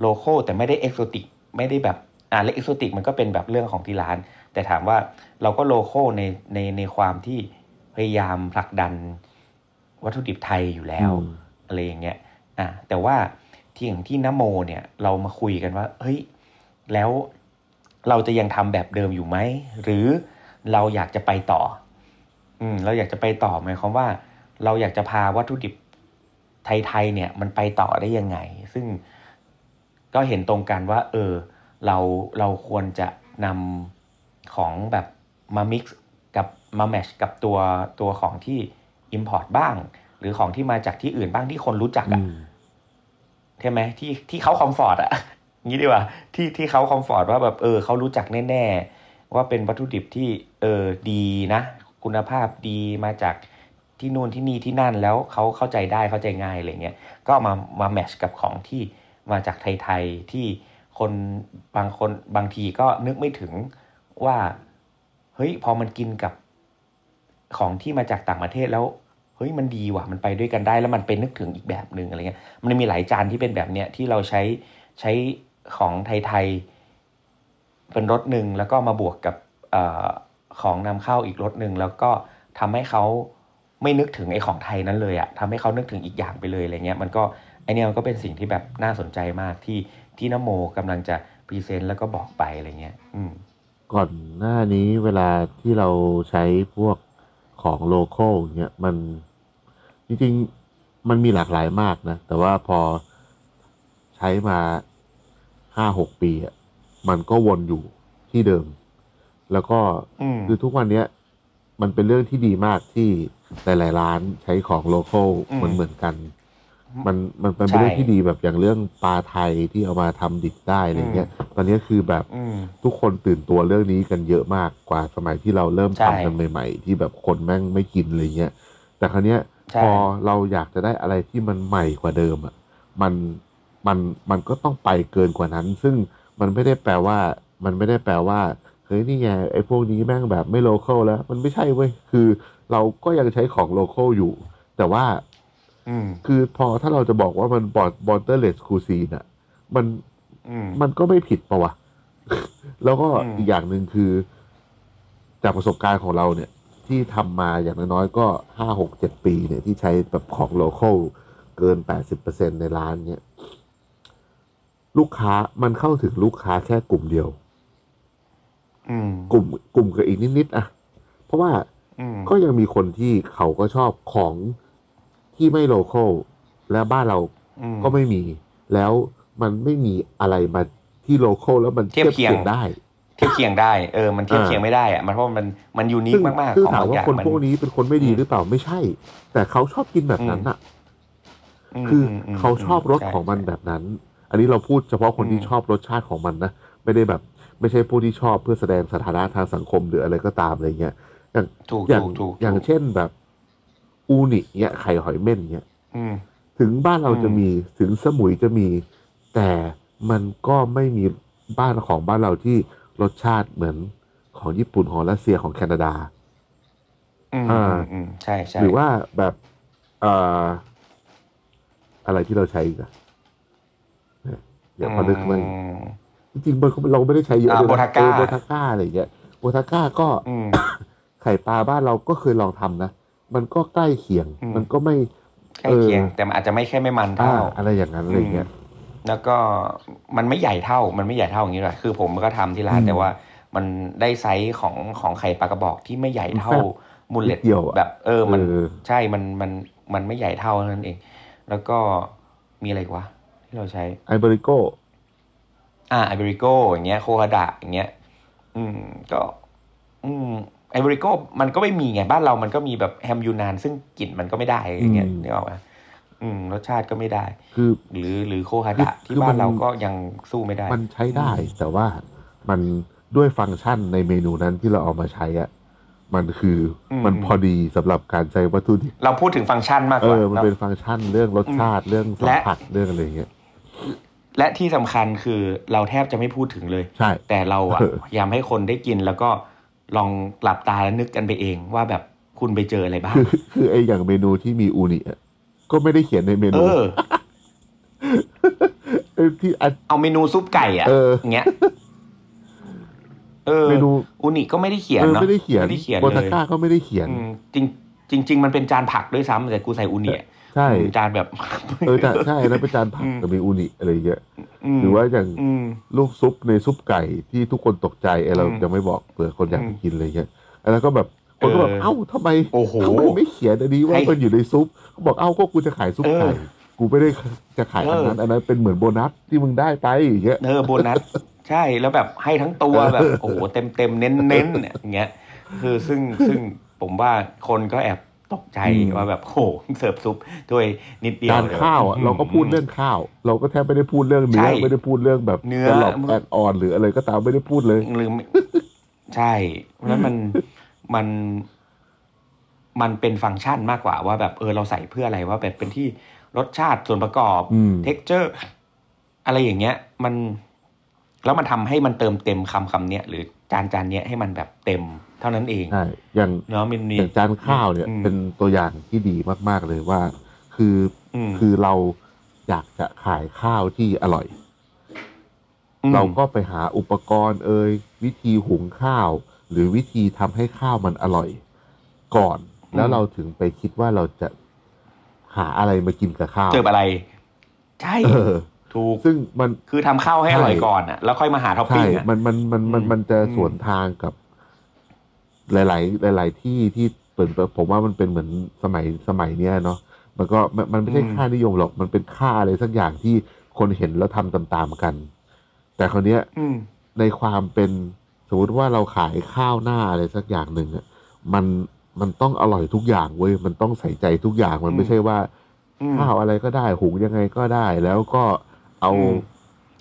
โลโก้แต่ไม่ได้เอกโซติกไม่ได้แบบอ่าเล็กเอกโซติกมันก็เป็นแบบเรื่องของที่ร้าน แต่ถามว่าเราก็โลโก้ในในในความที่พยายามผลักดันวัตถุดิบไทยอยู่แล้วอืมอะไรอย่างเงี้ยอ่าแต่ว่าที่อย่างที่นโมเนี่ยเรามาคุยกันว่า เฮ้ย แล้วเราจะยังทำแบบเดิมอยู่ไหม หรือเราอยากจะไปต่อ อืม เราอยากจะไปต่อหมายความว่า เราอยากจะพาวัตถุดิบไทยๆเนี่ยมันไปต่อได้ยังไง ซึ่งก็เห็นตรงกันว่า เออ เราเราควรจะนำของแบบมา mix กับมาแมชกับตัวตัวของที่ Import บ้าง หรือของที่มาจากที่อื่นบ้างที่คนรู้จักอือะมใช่ไหมที่ที่เขาคอมฟอร์ตอะงี้ดีกว่าที่ที่เขาคอมฟอร์ตว่าแบบเออเขารู้จักแน่ ๆ ว่าเป็นวัตถุดิบที่เออดีนะ คุณภาพดีมาจาก ที่นู่นที่นี่ที่นั่นแล้วเขาเข้าใจได้เข้าใจง่ายอะไรเงี้ยก็เอามามาแมชกับของที่มาจากไทยๆที่คนบางคนบางทีก็นึกไม่ถึงว่าเฮ้ยพอมันกินกับของที่มาจากต่างประเทศแล้วเฮ้ยมันดีว่ะมันไปด้วยกันได้แล้วมันเป็นนึกถึงอีกแบบหนึ่งอะไรเงี้ยมันมีหลายจานที่เป็นแบบเนี้ยที่เราใช้ใช้ของไทยๆเป็นรสหนึ่งแล้วก็มาบวกกับของนำเข้าอีกรสหนึ่งแล้วก็ทำให้เขา ไม่นึกถึงไอ้ของไทยนั้นเลยอะทำให้เขานึกถึงอีกอย่างไปเลยอะไรเงี้ยมันก็ไอเนี้ยมันก็เป็นสิ่งที่แบบน่าสนใจมากที่ที่นโมกำลังจะ present แล้วก็บอกไปอะไรเงี้ยอืมก่อนหน้านี้เวลาที่เราใช้พวกของ local เนี่ยมันจริงๆมันมีหลากหลายมากนะ แต่ว่าพอใช้มาห้าหกปีอะมันก็วนอยู่ที่เดิม แล้วก็อืมคือทุกวันเนี้ย มันเป็นเรื่องที่ดีมากที่ หลายๆร้านใช้ของโลโก้อืม เหมือนเหมือนกันมัน มันมันเป็นใช่ เรื่องที่ดีแบบอย่างเรื่องปลาไทยที่เอามาทำดิบได้อะไรเงี้ย ตอนนี้คือแบบอืม ทุกคนตื่นตัวเรื่องนี้กันเยอะมากกว่าสมัยที่เราเริ่มใช่ ทำกันใหม่ ๆ ที่แบบคนแม่งไม่กินอะไรเงี้ย แต่ครั้งนี้ ใช่ พอเราอยากจะได้อะไรที่มันใหม่กว่าเดิมอะ มัน มัน มันก็ต้องไปเกินกว่านั้น ซึ่งมันไม่ได้แปลว่า มันไม่ได้แปลว่า เฮ้ยนี่ไงไอ้พวกนี้แม่งแบบไม่ local แล้ว มันไม่ใช่เว้ย คือ เราก็ยังใช้ของ local อยู่ แต่ว่าอืมคือพอถ้าเราจะบอกว่ามันบอดบอ r เตอร์เลสคูซีนอะ มันอืมมันก็ไม่ผิดปะวะ แล้วก็อืมอีกอย่างหนึ่งคือ จากประสบการณ์ของเราเนี่ย ที่ทำมาอย่างน้อยๆก็ห้าหกเจ็ดปีเนี่ย ที่ใช้แบบของ local เกินแปดสิบเปอร์เซ็นในร้านเนี่ยลูกค้ามันเข้าถึงลูกค้าแค่กลุ่มเดียวอืมกลุ่มกลุ่มกับอีกนิดๆอะ เพราะว่าอืม ก็ยังมีคนที่เขาก็ชอบของที่ไม่ local และบ้านเราอืมก็ไม่มี แล้วมันไม่มีอะไรมาที่ local แล้วมันเทียบเคียงได้ เทียบเคียงได้เออมันเทียบอ่าเคียงไม่ได้อะมันเพราะมันมัน unique ซึ่งมากๆคือของบางอย่างถามว่าคนมันพวกนี้เป็นคนไม่ดีหรือเปล่าไม่ใช่ แต่เขาชอบกินแบบนั้นอะมคืออมเขาชอบรสใช่ของมันแบบนั้น อันนี้เราพูดเฉพาะคนอืมที่ชอบรสชาติของมันนะไม่ได้แบบ ไม่ใช่ผู้ที่ชอบเพื่อแสดงสถานะทางสังคมหรืออะไรก็ตามอะไรเงี้ย อย่างถูกอย่างถูกถูกอย่างถูกเช่นแบบ uni เงี้ยไข่หอยเม่นเงี้ยอืมถึงบ้านเราจะอืมมีถึงสมุยจะมี แต่มันก็ไม่มีบ้านของบ้านเราที่รสชาติเหมือนของญี่ปุ่นของรัสเซียของแคนาดาอืมอ่าอืมอืมใช่ใช่หรือว่าแบบเอ่ออะไรที่เราใช้อีกอะเนี่ยเดี๋ยวพอนึกไม่อืมจริงๆมันเราไม่ได้ใช้เยอะอ่าเลยนะโบทาก้าเออโบทาก้าอะไรอย่างเงี้ยโบทาก้าก็อืม ไข่ปลาบ้านเราก็เคยลองทำนะมันก็ใกล้เคียงอืมมันก็ไม่ใกล้เคียงเออแต่มันอาจจะไม่แค่ไม่มันอ่าเท่าอะไรอย่างนั้นอะไรอย่างเงี้ยแล้วก็มันไม่ใหญ่เท่ามันไม่ใหญ่เท่าอย่างนี้หรอกคือผมก็ทำที่ร้านอืมแต่ว่ามันได้ไซส์ของของไข่ปลากระบอกที่ไม่ใหญ่เท่ามันแฟบ mullet นิดเดียวอะแบบ เออมันเออใช่มันมันมันไม่ใหญ่เท่านั้นเอง แล้วก็มีอะไรอีกวะที่เราใช้ Iberico อ่า Iberico อย่างเงี้ย kohada อย่างเงี้ย อืมก็ อืม ไอเบริโกมันก็ไม่มีไงบ้านเรามันก็มีแบบแฮมยูนาน ซึ่งกลิ่นมันก็ไม่ได้อย่างเงี้ยอืมนึกออกไหมอืมรสชาติก็ไม่ได้ คือหรือหรือโคฮาดะคือที่คือบ้านมันเราก็ยังสู้ไม่ได้ มันใช้ได้แต่ว่ามันด้วยฟังก์ชันในเมนูนั้นที่เราเอามาใช้อะมันคืออมมันพอดีสำหรับการใช้วัตถุดิบเราพูดถึงฟังก์ชันมากเอกว่าอมันเนอะเป็นฟังก์ชันเรื่องรสชาติเรื่องสัมและผัสเรื่องอะไรอย่างเงี้ยและที่สำคัญคือเราแทบจะไม่พูดถึงเลย ใช่ แต่เราอะเออพยายามให้คนได้กินแล้วก็ ลองหลับตาแล้วนึกกันไปเองว่าแบบคุณไปเจออะไรบ้าง คือคือไออย่างเมนูที่มีอูนิอะก็ไม่ได้เขียนในเมเอนูอไอ้ที่อันเอาเมนูซุปไก่อะเออเงี้ยเออเมนูอุนิก็ไม่ได้เขียนเออเนาะไม่ได้เขียนไม่ได้เขียนโบเลทายก้าก็ไม่ได้เขียนอืมจริงจริง ๆ มันเป็นจานผักด้วยซ้ำแต่กูใส่อุนิอะ ใช่จานแบบเออแต่ใช่แล้วเป็นจานผักอืมแต่มีอูนิอะไรเงี้ยมหรือว่าอย่างอืมลูกซุปในซุปไก่ที่ทุกคนตกใจไอ้เราอืมยังไม่บอกเผื่อคนอยากอืมกินอะไรเงี้ยแล้วก็แบบคนก็แบบเออเอ้าทำไมโอ้โหทำไมไม่เขียนอันนี้ว่าให้มันอยู่ในซุปเขาบอกเอ้าก็กูจะขายซุปไก่เออกูไม่ได้จะขายอันนั้นเอออัอันนั้นเป็นเหมือนโบนัสที่มึงได้ไปอย่างเงี้ยเออโบนัสใช่แล้วแบบให้ทั้งตัวแบบโอ้โหเต็มเต็มๆเน้นเน้นๆเนี่ยอย่างเงี้ยคือซึ่งซึ่งผมว่าคนก็แอบ ตกใจอืมว่าแบบโหเสิร์ฟซุปด้วยนิดเดียวจานข้าวอะเราก็พูดเรื่องข้าว เราก็แทบไม่ได้พูดเรื่องเนื้อใช่ไม่ได้พูดเรื่องแบบเนื้อหรอก add on หรืออะไรก็ตามไม่ได้พูดเลยหรือไม่ใช่เพราะฉะนั้นมันมันมันเป็นฟังก์ชันมากกว่าว่าแบบเออเราใส่เพื่ออะไรว่าแบบเป็นที่รสชาติส่วนประกอบอืม texture อะไรอย่างเงี้ย มันแล้วมันทำให้มันเติมเต็มคำคำเนี้ยหรือจานจานเนี้ยให้มันแบบเต็ม เท่านั้นเองใช่อย่างเนาะมันมีอย่างจานข้าวเนี่ยอืมเป็นตัวอย่างที่ดีมาก ๆเลยว่า คืออืมคือเราอยากจะขายข้าวที่อร่อยมเราก็ไปหาอุปกรณ์ เอ่ยวิธีหุงข้าว หรือวิธีทำให้ข้าวมันอร่อย ก่อน แล้วเราถึงไปคิดว่าเราจะหาอะไรมากินกับข้าวเจออะไร ใช่เออถูกซึ่งมันคือทำข้าวให้อร่อยก่อนอะ แล้วค่อยมาหาท็อปใช่ปิ้งอะมันมันมันมันอืมมันจะอืมสวนทางกับ หลาย ๆ หลาย ๆ ที่ที่เปิดผมว่ามันเป็นเหมือนสมัยสมัยเนี้ยเนาะมันก็มันมันไม่ใช่ค่านิยมหรอกมันเป็นค่าอะไรสักอย่างที่คนเห็นแล้วทำตามๆกัน แต่คราวเนี้ยอืมในความเป็นสมมติว่าเราขายข้าวหน้าอะไรสักอย่างหนึ่งอะมันมันต้องอร่อยทุกอย่างเว้ยมันต้องใส่ใจทุกอย่างมันอืมไม่ใช่ว่าอืมข้าวอะไรก็ได้หุงยังไงก็ได้ แล้วก็เอาอืม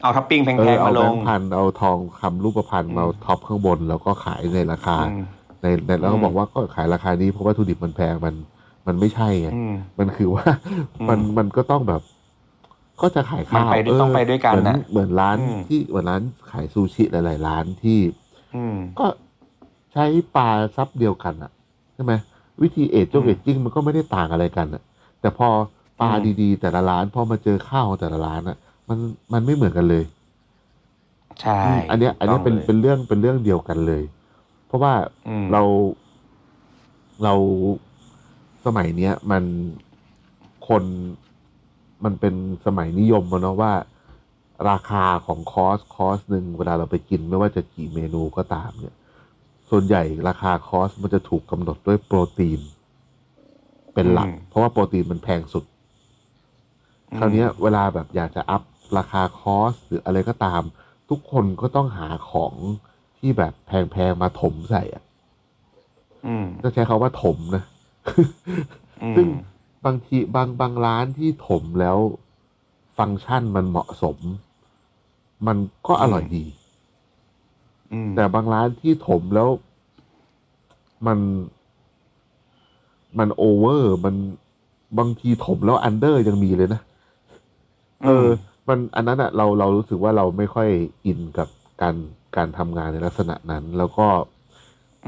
เอาท็อปปิ้งแพงๆเอามา เอาแบงก์พันเอาทองคำรูปพรรณอืมมา top ข้างบน แล้วก็ขายในราคาอืม ในในแล้วก็อืมบอกว่าก็ขายราคานี้เพราะว่าวัตถุดิบมันแพงมันมันไม่ใช่ไงอืมมันคือว่าอืมมันมันก็ต้องแบบ ก็จะขายข้าวมันไปด้วยต้องไปด้วยกันเหมือนอะเหมือนร้านอืมที่เหมือนร้านขายซูชิหลาย ๆ ร้านที่อืมก็ใช้ปลา sup เดียวกันอะใช่ไหมวิธีเอจจงอืมเอจจิ้งมันก็ไม่ได้ต่างอะไรกันอะแต่พอปลาอืมดีๆ แต่ละร้านพอมาเจอข้าวของแต่ละร้านอะมันมันไม่เหมือนกันเลย ใช่อืมอันเนี้ย อันเนี้ยเป็นถูกต้เป็นเรื่องเป็นเรื่องเดียวกันเลย เพราะว่าอืมเราเราสมัยเนี้ยมันคนมันเป็นสมัยนิยมมาเนาะว่า ราคาของคอร์สคอร์สหนึ่งเวลาเราไปกินไม่ว่าจะกี่เมนูก็ตามเนี่ย ส่วนใหญ่ราคาคอร์สมันจะถูกกำหนดด้วยโปรตีน เป็นหลักอืมเพราะว่าโปรตีนมันแพงสุด คราวเนี้ยเวลาแบบอยากจะอัพราคาคอสหรืออะไรก็ตาม ทุกคนก็ต้องหาของ ที่แบบแพงๆมาถมใส่อะอืมต้องใช้คาว่าถมนะอืมซึ่งบางทีบางบางร้านที่ถมแล้วฟังก์ชันมันเหมาะสม มันก็อร่อยดีอืมแต่บางร้านที่ถมแล้วมันมัน over มันบางทีถมแล้ว under ยังมีเลยนะ เออ มันอันนั้นอะเราเรารู้สึกว่าเราไม่ค่อย in กับการ การทำงานในลักษณะนั้น แล้วก็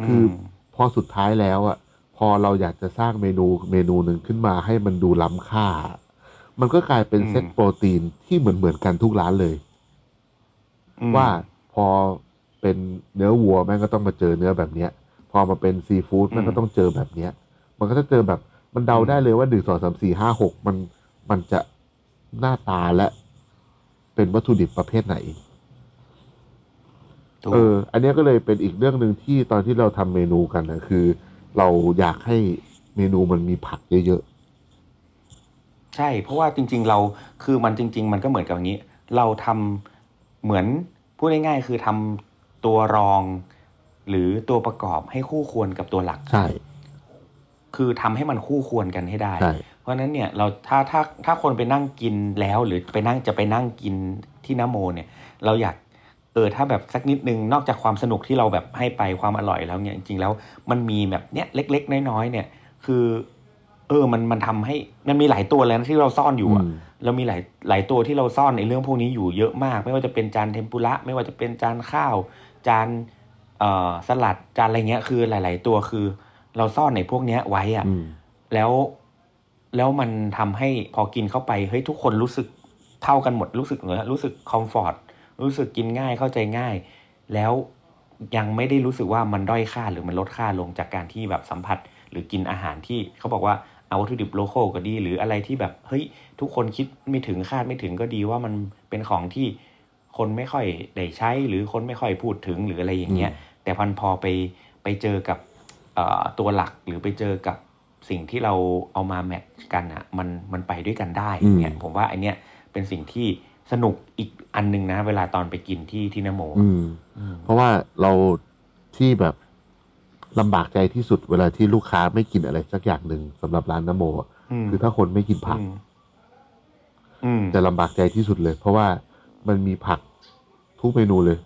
คืออมพอสุดท้ายแล้วอะพอเราอยากจะสร้างเมนูเมนูหนึ่งขึ้นมาให้มันดูล้ำค่า มันก็กลายเป็นอืมเซตโปรตีนที่เหมือนเหมือนกันทุกร้านเลยอืมว่าพอเป็นเนื้อวัวแม่งก็ต้องมาเจอเนื้อแบบเนี้ย พอมาเป็นซีฟู้ดแม่งก็ต้องเจอแบบเนี้ย มันก็จะเจอแบบมันเดาได้เลยว่าหนึ่งสองสามสี่ห้าหกมันมันจะหน้าตาและเป็นวัตถุดิบประเภทไหนถูก เออ อันเนี้ยก็เลยเป็นอีกเรื่องหนึ่งที่ตอนที่เราทำเมนูกันนะคือ เราอยากให้เมนูมันมีผักเยอะใช่ เพราะว่าจริง ๆ เราคือมันจริง ๆ มันก็เหมือนกับอย่างนี้ เราทำเหมือนพูดง่ายๆคือทำตัวรองหรือตัวประกอบให้คู่ควรกับตัวหลักๆใช่ คือทำให้มันคู่ควรกันให้ได้ใช่เพราะฉะนั้นเนี่ยเราถ้าถ้าถ้าคนไปนั่งกินแล้ว หรือไปนั่งจะไปนั่งกินที่น้ำโมเนี่ย เราอยาก เออถ้าแบบสักนิดนึงนอกจากความสนุกที่เราแบบให้ไปความอร่อยแล้วเนี่ยจริงๆแล้วมันมีแบบเนี้ยเล็ก ๆ น้อยๆเนี่ย คือ เออมันมันทำให้มันมีหลายตัวเลยนะที่เราซ่อนอยู่อะอืมเรามีหลายหลายตัวที่เราซ่อนในเรื่องพวกนี้อยู่เยอะมาก ไม่ว่าจะเป็นจานเทมปุระไม่ว่าจะเป็นจานข้าว จานเอ่อสลัดจานอะไรเงี้ย คือหลาย ๆ ตัวคือ เราซ่อนในพวกเนี้ยไว้อะอืมแล้วแล้วมันทำให้พอกินเข้าไปเฮ้ยทุกคนรู้สึกเท่ากันหมดรู้สึกเหนือรู้สึกคอมฟอร์ต รู้สึกกินง่ายเข้าใจง่าย แล้วยังไม่ได้รู้สึกว่ามันด้อยค่าหรือมันลดค่าลงจากการที่แบบสัมผัส หรือกินอาหารที่เขาบอกว่าเอาวัตถุดิบโลโก้ก็ดี หรืออะไรที่แบบเฮ้ยทุกคนคิดไม่ถึงคาดไม่ถึงก็ดีว่ามันเป็นของที่คนไม่ค่อยได้ใช้ หรือคนไม่ค่อยพูดถึงหรืออะไรอย่างเงี้ย แต่พันพอไปไปเจอกับเอ่อตัวหลักหรือไปเจอกับสิ่งที่เราเอามาแมทช์กันอะมันมันไปด้วยกันได้เนี่ยผมว่าอันเนี้ยเป็นสิ่งที่ สนุกอีกอันหนึงนะ เวลาตอนไปกินที่ที่นโมอืม เพราะว่าเราที่แบบลำบากใจที่สุดเวลาที่ลูกค้าไม่กินอะไรสักอย่างหนึ่งสำหรับร้านน้ำโมอะอืมคือถ้าคนไม่กินผัก อืมอืมจะลำบากใจที่สุดเลย เพราะว่ามันมีผักทุกเมนูเลย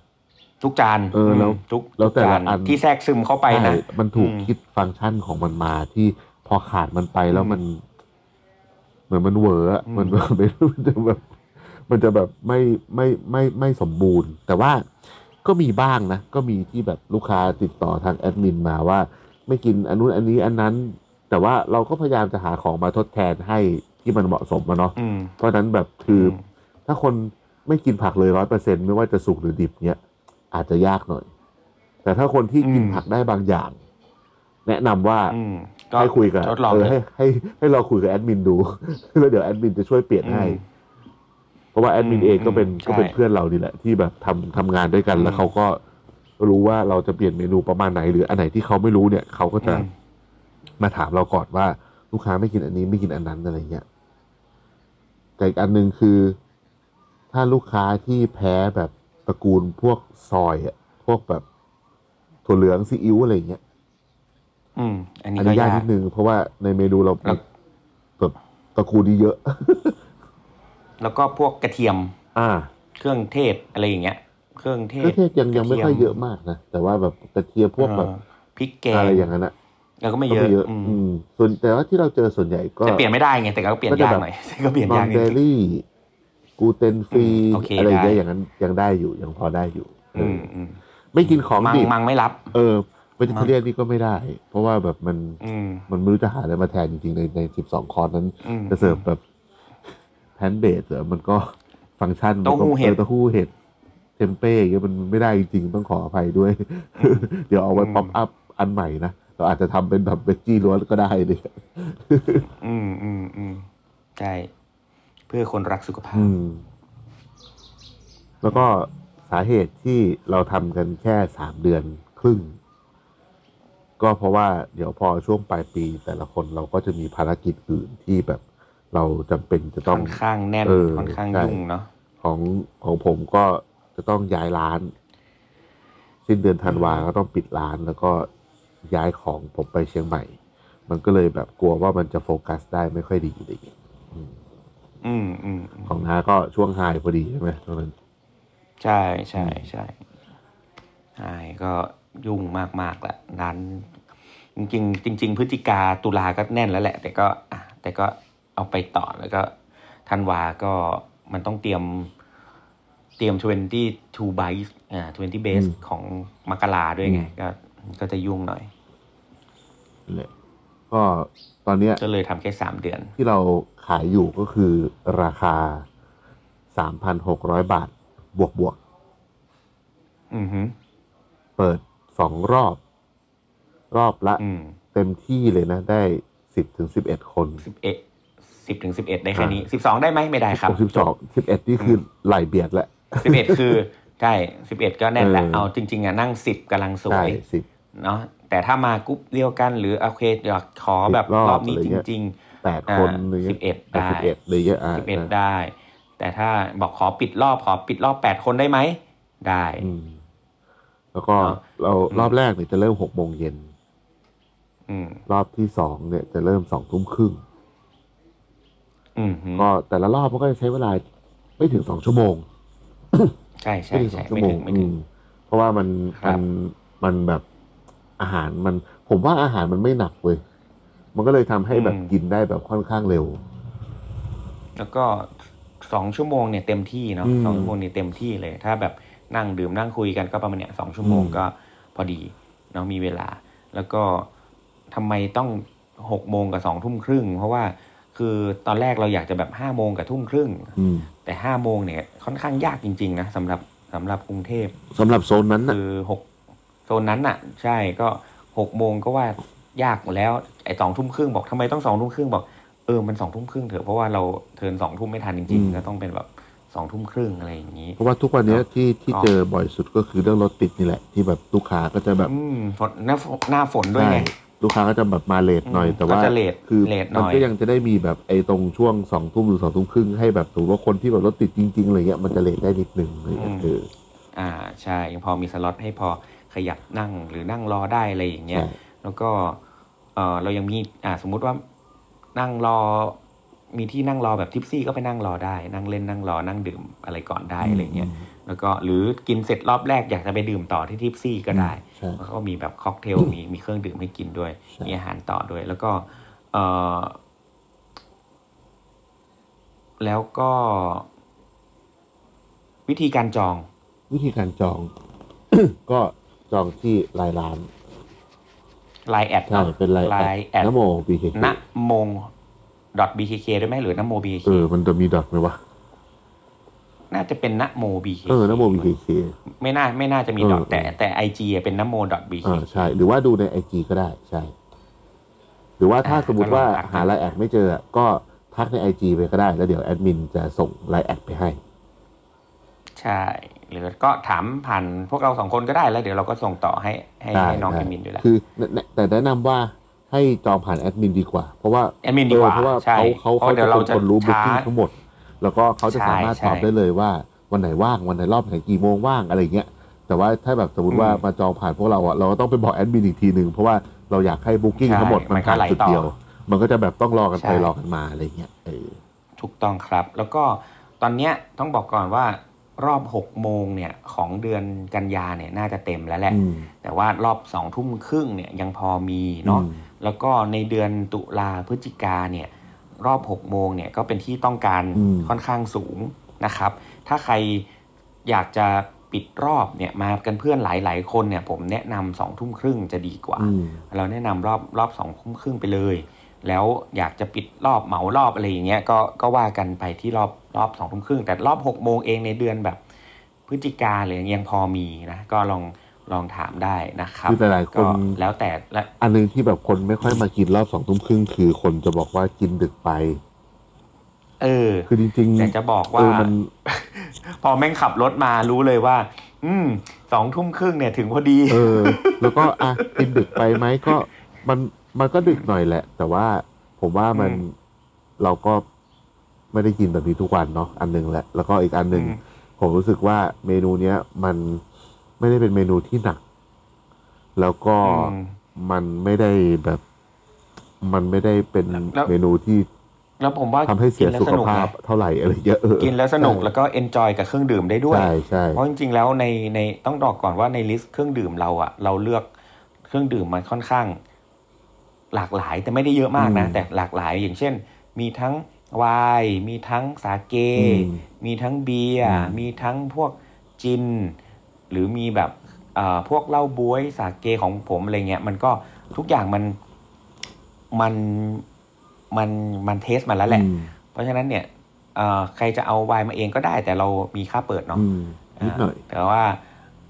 ทุกจานเออแล้วมทุกแล้วแต่ละทุกจาอัน ที่แทรกซึมเข้าไปนะ ใช่มันถูกอืมคิดฟังก์ชันของมันมาที่พอขาดมันไปแล้วอืมมัน เหมือนมันเหวออะอืม มันมันมันจะแบบ มันจะแบบไม่ไม่ไม่ไม่สมบูรณ์ แต่ว่าก็มีบ้างนะ ก็มีที่แบบลูกค้าติดต่อทางแอดมินมาว่า ไม่กินอันนู้นอันนี้อันนั้น แต่ว่าเราก็พยายามจะหาของมาทดแทนให้ที่มันเหมาะสมมาเนาะอืมเพราะฉะนั้นแบบคืออมถ้าคนไม่กินผักเลยร้อยเปอร์เซ็นไม่ว่าจะสุกหรือดิบเนี้ยอาจจะยากหน่อย แต่ถ้าคนที่กินอืมผักได้บางอย่าง แนะนำว่าอืมก็ให้คุยกับทดลองเออเลยให้ให้ให้เราคุยกับแอดมินดูแล้วเดี๋ยวแอดมินจะช่วยเปลี่ยนให้อืม เพราะว่าแอดมินอืมเองก็เป็นอืมก็เป็นใช่เพื่อนเรานี่แหละที่แบบทำทำงานด้วยกันอืมแล้วเขาก็รู้ว่าเราจะเปลี่ยนเมนูประมาณไหนหรืออันไหนที่เขาไม่รู้เนี่ยเขาก็จะอืมมาถามเราก่อนว่าลูกค้าไม่กินอันนี้ไม่กินอันนั้นอะไรเงี้ยแต่อีกอันหนึ่งคือ ถ้าลูกค้าที่แพ้แบบตระกูลพวกซอยอะพวกแบบถั่วเหลืองซีอิ๊วอะไรเงี้ยอืม อันนี้อันก็นี้ยากยากนิดนึงเพราะว่าในเมนูเราแล้วแบบตระกูลนี้เยอะ แล้วก็พวกกระเทียม อ่า เครื่องเทศอะไรอย่างเงี้ย เครื่องเทเครื่ศองเทศยังยังไม่ค่อยเยอะมากนะแต่ว่าแบบกระเทียมพวกแบบเออพริกแกงอะไรอย่างนั้นอะแล้วก็ไม่ก็เยอะไม่เยอะอืมอืม ส่วนแต่ว่าที่เราเจอส่วนใหญ่ก็จะเปลี่ยนไม่ได้ไงแต่ก็เปลี่ยนก็จะยากแบบหน่อยก็เปลี่ยนนอยากนนิเดดนึงลี่กูเตนฟรีอืมโอเคอะไรอย่างเงี้ยได้อย่างนั้นยังได้อยู่ยังพอได้อยู่เออือมออืมไม่กินของมังดิบมังไม่รับ เออเวจิเทเรียนนี่ก็ไม่ได้ เพราะว่าแบบมันอืมมันไม่รู้จะหาอะไรมาแทนจริงๆในในสิบสองคอร์สนั้นอืมจะเสิร์ฟแบบ แพนเบสเหรอมันก็ฟังก์ชันมันก็เต้าหู้เห็ดออเต้าหู้เห็ดเทมเป้อย่างเงี้ยมันไม่ได้จริงๆต้องขออภัยด้วย เดี๋ยวเอาไว้อืมป๊อปอัพอันใหม่นะ เราอาจจะทำเป็นแบบเบกกี้ล้วนก็ได้เลยอืมอืมอืมใช่เพื่อคนรักสุขภาพอืมแล้วก็สาเหตุที่เราทำกันแค่สามเดือนครึ่ง ก็เพราะว่าเดี๋ยวพอช่วงปลายปีแต่ละคนเราก็จะมีภารกิจอื่นที่แบบ เราจำเป็นจะต้ค่องอนข้างแน่นเออค่อนข้างใช่ยุ่งเนาะของของผมก็จะต้องย้ายร้าน สิ้นเดือนธันวาก็ต้องปิดร้านแล้วก็ย้ายของผมไปเชียงใหม่ มันก็เลยแบบกลัวว่ามันจะโฟกัสได้ไม่ค่อยดีอะไรอย่างเงี้ยอืมอืมอืมของน้าก็ช่วงไฮพอดีใช่ไหมตอนนั้น ใช่ใช่ใช่ใช่ก็ยุ่งมากมากๆแหละร้านจริงๆจริงๆพฤศจิกาตุลาก็แน่นแล้วแหละ แต่ก็อะแต่ก็ เอาไปต่อแล้วก็ธันวาก็มันต้องเตรียมเตรียม 22 base อ่า20 base ของมกราด้วยไง ก็ก็จะยุ่งหน่อยนั่นแหละก็ตอนเนี้ยก็เลยทำแค่สามเดือน ที่เราขายอยู่ก็คือราคาสามพันหกร้อยบาท บวกบวกอือฮึเปิดสองรอบ รอบละอืมเต็มที่เลยนะ ได้สิบถึงสิบเอ็ดคนสิบเอ็ด สิบถึงสิบเอ็ดได้แค่นี้สิบสองได้ไหมไม่ได้ครับสิบสองสิบเอ็ดนี่คือไหลเบียดแล้วสิบเอ็ดคือใช่สิบเอ็ดก็แน่นแหละเออเอาจริงๆอะนั่งสิบกำลังสวใช่ยสิบเนาะแต่ถ้ามากรุ๊ปเดียวกันหรือโอเคอยากขอแบบสิบรอบรอบนี้อะไรจเงี้ยริงแปดอ่าคนอะไรเงี้ยสิบเอ็ดแปดได้สิบเอ็ดเลยเงี้ยอ่าๆสิบเอ็ดอ่าได้ แต่ถ้าบอกขอปิดรอบขอปิดรอบแปดคนได้ไหมได้อืมแล้วก็เนอะเรารอบแรกเนี่ยจะเริ่มหกโมงเย็นอืมรอบที่สองเนี่ยจะเริ่มสองทุ่มครึ่งอืมฮึ ก็แต่ละรอบมันก็จะใช้เวลาไม่ถึงสองชั่วโมง ใช่ใช่ไม่ถึงสอใช่งชั่วไม่โมถึงงไม่ถึงอืมเพราะว่ามันครัมับนมันแบบอาหารมัน ผมว่าอาหารมันไม่หนักเว้ยมันก็เลยทำให้แบบกินได้แบบค่อนข้างเร็ว แล้วก็สองชั่วโมงเนี่ยเต็มที่เนาะอืมสองชั่วโมงเนี่ยเต็มที่เลย ถ้าแบบนั่งดื่มนั่งคุยกันก็ประมาณเนี่ยสองชั่วโมงอืมก็พอดีเนาะมีเวลา แล้วก็ทำไมต้องหกโมงกับสองทุ่มครึ่ง เพราะว่า คือตอนแรกเราอยากจะแบบห้าโมงกับทุ่มครึ่งอืมแต่ห้าโมงเนี่ยค่อนข้างยากจริง ๆ นะสำหรับสำหรับกรุงเทพสำหรับโซนนั้นนะคือหกโซนนั้นน่ะ ใช่ก็หกโมงก็ว่ายากหมดแล้วไอ้สองทุ่มครึ่งบอกทำไมต้องสองทุ่มครึ่งบอกเออมันสองทุ่มครึ่งเถอะเพราะว่าเราเทิร์นสองทุ่มไม่ทันจริงอืมๆก็ต้องเป็นแบบสองทุ่มครึ่งอะไรอย่างนี้ เพราะว่าทุกวันเนี้ยที่ที่ก็เจอบ่อยสุดก็คือเรื่องรถติดนี่แหละ ที่แบบลูกค้าก็จะแบบอืมฝนหน้าฝนหน้าฝนด้วยไงใช่ ลูกค้าก็จะแบบมาเลทหน่อยอืมแต่ว่าก็จะเลทคือเลทหน่มันอยก็ยังจะได้มีแบบไอ้ตรงช่วงสองทุ่มหรือสองทุ่มครึ่งให้แบบถือว่าคนที่แบบรถติดจริงๆอะไรเงี้ยมันจะเลทได้นิดนึงอะไรเงี้ยเอออ่าใช่ยังพอมีสล็อตให้พอขยับนั่งหรือนั่งรอได้อะไรอย่างเงี้ย ใช่ แล้วก็เออเรายังมีอ่าสมมุติว่านั่งรอ มีที่นั่งรอแบบทิปซี่ก็ไปนั่งรอได้ นั่งเล่นนั่งรอนั่งดื่มอะไรก่อนได้อะไรเงี้ย แล้วก็หรือกินเสร็จรอบแรกอยากจะไปดื่มต่อที่ Tipsy ก็ได้ใช่แล้วก็มีแบบค็อกเทลมีมีเครื่องดื่มให้กินด้วยใช่มีอาหารต่อด้วย แล้วก็เออแล้วก็ วิธีการจอง วิธีการจอง ก็จองที่ไลน์ร้าน LINE add ใช่เป็น LINE add Namo bkk นะนะโม .bkk ด้วยไหมหรือนโม bkk เออมันจะมี dot ไหมวะ น่าจะเป็นนะโม bkk เออนโมบีเคไม่น่าไม่น่าจะมีเออ dot แต่เออแต่ IG เป็นนโม bkk อ่าใช่ หรือว่าดูใน IG ก็ได้ใช่ หรือว่าถ้าอ่าสมมติว่าก็ลองทักหา LINE add ไม่เจอก็ทักใน IG ไปก็ได้ แล้วเดี๋ยวแอดมินจะส่ง LINE add ไปให้ ใช่ หรือก็ถามผ่านพวกเราสองคนก็ได้แล้วเดี๋ยวเราก็ส่งต่อให้ให้ได้ให้น้องได้แอดมินด้วยแหละคือแนะแต่แนะนำว่าให้จองผ่านแอดมินดีกว่า เพราะว่าแอดมินดีกว่าเออเพราะว่าใช่เขาเขาเพราะเขาเดี๋จะยวเราเป็นจะคนรู้บุ๊กิ้งช้าทั้งหมด แล้วก็เขาจะใช่สามารถใช่ตอบได้เลยว่าวันไหนว่างวันไหนรอบไหนกี่โมงว่างอะไรเงี้ยแต่ว่าถ้าแบบสมมติว่าอืมมาจองผ่านพวกเราอะเราก็ต้องไปบอกแอดมินอีกทีหนึ่งเพราะว่าเราอยากให้บุ๊กิ้งใช่ทั้งหมดมันมันก็ผ่านไหลจุดต่อเดียว มันก็จะแบบต้องรอกันไปใช่รอกันมาอะไรเงี้ยเออถูกต้องครับ แล้วก็ตอนเนี้ยต้องบอกก่อนว่ารอบหกโมงเนี่ยของเดือนกันยาเนี่ยน่าจะเต็มแล้วแหละอืมแต่ว่ารอบสองทุ่มครึ่งเนี่ยยังพอมีเนาะอืมแล้วก็ในเดือนตุลาพฤศจิกาเนี่ย รอบ 6 โมงเนี่ยก็เป็นที่ต้องการอืมค่อนข้างสูงนะครับ ถ้าใครอยากจะปิดรอบเนี่ยมากันเพื่อนหลาย ๆ คนเนี่ยผมแนะนำสองทุ่มครึ่งจะดีกว่าอืมเราแนะนำรอบรอบสองทุ่มครึ่งไปเลย แล้วอยากจะปิดรอบเหมารอบอะไรอย่างเงี้ยก็ก็ว่ากันไปที่รอบรอบสองทุ่มครึ่งแต่รอบหกโมงเองในเดือนแบบพฤศจิกาเลยยังพอมีนะก็ลอง ลองถามได้นะครับคือหลายๆคนก็แล้วแต่ละอันหนึงที่แบบคนไม่ค่อยมากินรอบสองทุ่มครึ่งคือคนจะบอกว่ากินดึกไป เออ คือจริงๆแต่จะบอกเอว่าอมันพอแม่งขับรถมารู้เลยว่า อืมสองทุ่มครึ่งเนี่ยถึงพอดี เออ แล้วก็อะกินดึกไปไหมก็มันมันก็ดึกหน่อยแหละ แต่ว่าผมว่ามันอืมเราก็ไม่ได้กินแบบนี้ทุกวันเนาะอันหนึ่งแหละ แล้วก็อีกอันหนึ่งอืมผมรู้สึกว่าเมนูเนี้ยมัน ไม่ได้เป็นเมนูที่หนัก แล้วก็อืมมันไม่ได้แบบ มันไม่ได้เป็นแล้วเมนูที่แล้วผมว่าทำให้เสียสุขภาพกินแล้วสนุกไงเท่าไหร่อะไรเยอะเออกินแล้วสนุกใช่แล้วก็ enjoy กับเครื่องดื่มได้ด้วยใช่ใช่เพราะจริงๆแล้วในในต้องบอกก่อนว่าใน list เครื่องดื่มเราอะเราเลือกเครื่องดื่มมันค่อนข้าง หลากหลายแต่ไม่ได้เยอะมากนะอืมแต่หลากหลายอย่างเช่น มีทั้งไวน์มีทั้งสาเกอืมมีทั้งเบียร์อืมมีทั้งพวกจิน หรือมีแบบเอ่อพวกเหล้าบ๊วยสาเกของผมอะไรเงี้ยมันก็ทุกอย่างมันมันมันมันเทสมาแล้วแหละอืมเพราะฉะนั้นเนี่ยเอ่อใครจะเอาไวน์มาเองก็ได้ แต่เรามีค่าเปิดเนาะอืมนิดหน่อยาแต่ว่า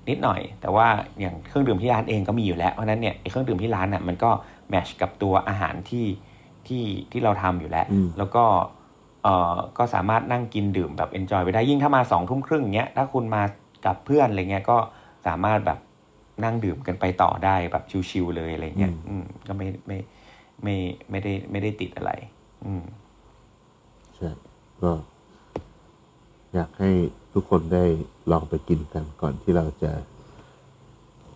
นิดหน่อย แต่ว่าอย่างเครื่องดื่มที่ร้านเองก็มีอยู่แล้วเพราะฉะนั้นเนี่ยไอ้เครื่องดื่มที่ร้านน่ะมันก็แมทชกับตัวอาหารที่ที่ที่เราทำอยู่แล้วอืมแล้วก็เอ่อก็สามารถนั่งกินดื่มแบบเอนจอยไปได้ยิ่งถ้ามาสองทุ่มครึ่งเงี้ยถ้าคุณมา กับเพื่อนอะไรเงี้ยก็สามารถแบบนั่งดื่มกันไปต่อได้แบบชิวๆเลยอะไรเงี้ยอืมอืมก็ไม่ไม่ไม่ไม่ได้ไม่ได้ติดอะไร อืมใช่ก็อยากให้ทุกคนได้ลองไปกินกันก่อนที่เราจะ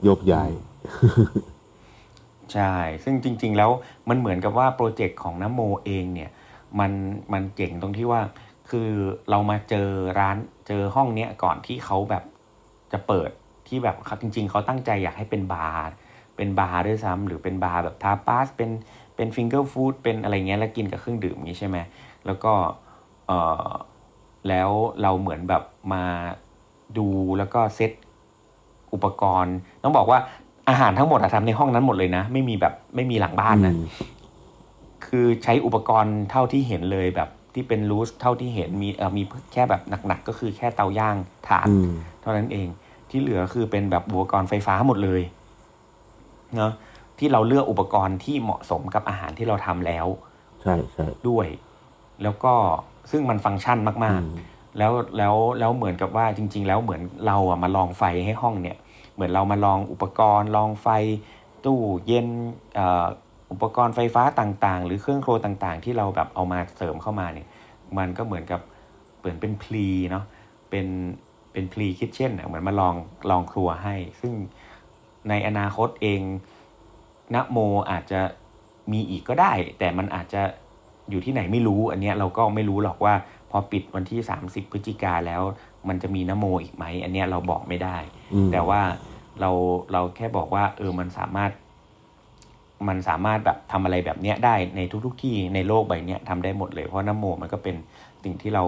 โยกย้าย ใช่ ซึ่งจริง ๆ แล้วมันเหมือนกับว่า project ของนะโมเองเนี่ย มันมันเจ๋งตรงที่ว่า คือเรามาเจอร้านเจอห้องเนี้ยก่อนที่เขาแบบ จะเปิดที่แบบเขาจริง ๆ เขาตั้งใจอยากให้เป็นบาร์เป็นบาร์ด้วยซ้ำหรือเป็นบาร์แบบ tapas เป็นเป็น finger food เป็นอะไรเงี้ยแล้วกินกับเครื่องดื่มนี้ใช่ไหมแล้วก็เออแล้วเราเหมือนแบบมาดูแล้วก็เซตอุปกรณ์ ต้องบอกว่าอาหารทั้งหมดอะทำในห้องนั้นหมดเลยนะ ไม่มีแบบไม่มีหลังบ้านนะอืมคือใช้อุปกรณ์เท่าที่เห็นเลยแบบ ที่เป็นรูสเท่าที่เห็นมีเออมีแค่แบบหนักๆ ก็คือแค่เตาย่างถ่านอืมเท่านั้นเองที่เหลือคือเป็นแบบอุปกรณ์ไฟฟ้าหมดเลยเนาะที่เราเลือกอุปกรณ์ที่เหมาะสมกับอาหารที่เราทำแล้ว ใช่ใช่ด้วย แล้วก็ซึ่งมันฟังก์ชันมากอืมๆแล้วแล้วแล้วเหมือนกับว่าจริง ๆ แล้วเหมือนเราอะมาลองไฟให้ห้องเนี่ย เหมือนเรามาลองอุปกรณ์ ลองไฟตู้เย็นเอ่ออุปกรณ์ไฟฟ้าต่างๆ หรือเครื่องครัวต่างๆ ที่เราแบบเอามาเสริมเข้ามาเนี่ย มันก็เหมือนกับเหมือนเป็นพลีเนาะเป็นเป็นพลีคิทเช่นเหมือนมาลองลองครัวให้ ซึ่งในอนาคตเองนะโมอาจจะมีอีกก็ได้ แต่มันอาจจะอยู่ที่ไหนไม่รู้ อันเนี้ยเราก็ไม่รู้หรอกว่า พอปิดวันที่ 30 พฤศจิกาแล้ว มันจะมีนะโมอีกไหม อันเนี้ยเราบอกไม่ได้อืมแต่ว่าเราเราแค่บอกว่าเออมันสามารถ มันสามารถแบบทำอะไรแบบเนี้ยได้ในทุก ๆ ที่ในโลกใบเนี้ยทำได้หมดเลยเพราะน้ำโมมันก็เป็นสิ่งที่เรา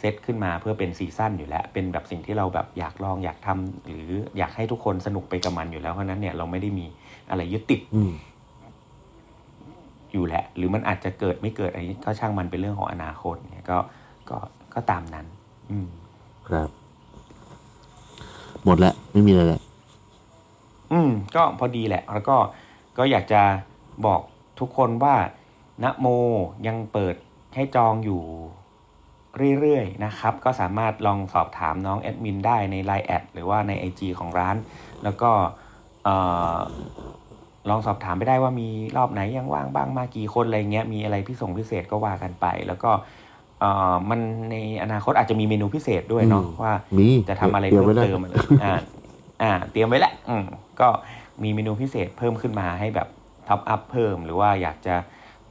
เซตขึ้นมาเพื่อเป็นซีซั่นอยู่แล้ว เป็นแบบสิ่งที่เราแบบอยากลองอยากทำหรืออยากให้ทุกคนสนุกไปกับมันอยู่แล้วเพราะฉะนั้นเนี่ยเราไม่ได้มีอะไรยึดติดอืมอยู่แหละ หรือมันอาจจะเกิดไม่เกิดอะไรก็ช่างมันเป็นเรื่องของอนาคตเนี่ยก็ก็ก็ตามนั้น อืมครับ หมดแล้วไม่มีอะไรแล้วอืม ก็พอดีแหละ แล้วก็ ก็อยากจะบอกทุกคนว่านะโมยังเปิดให้จองอยู่เรื่อยๆนะครับ ก็สามารถลองสอบถามน้องแอดมินได้ใน Line แอดหรือว่าใน IG ของร้าน แล้วก็เอ่อลองสอบถามไปได้ว่ามีรอบไหนยังว่างบ้างมากี่คนอะไรเงี้ยมีอะไรพิส่งพิเศษก็ว่ากันไป แล้วก็เอ่อมันในอนาคตอาจจะมีเมนูพิเศษด้วยเนาะอืมว่ามีจะทำอะไรตยเพิ่มไว้แล้วเติมอะไรอ่าอ่าเตรียมไว้แหละอืมก็ มีเมนูพิเศษเพิ่มขึ้นมาให้แบบ top up เพิ่ม หรือว่าอยากจะ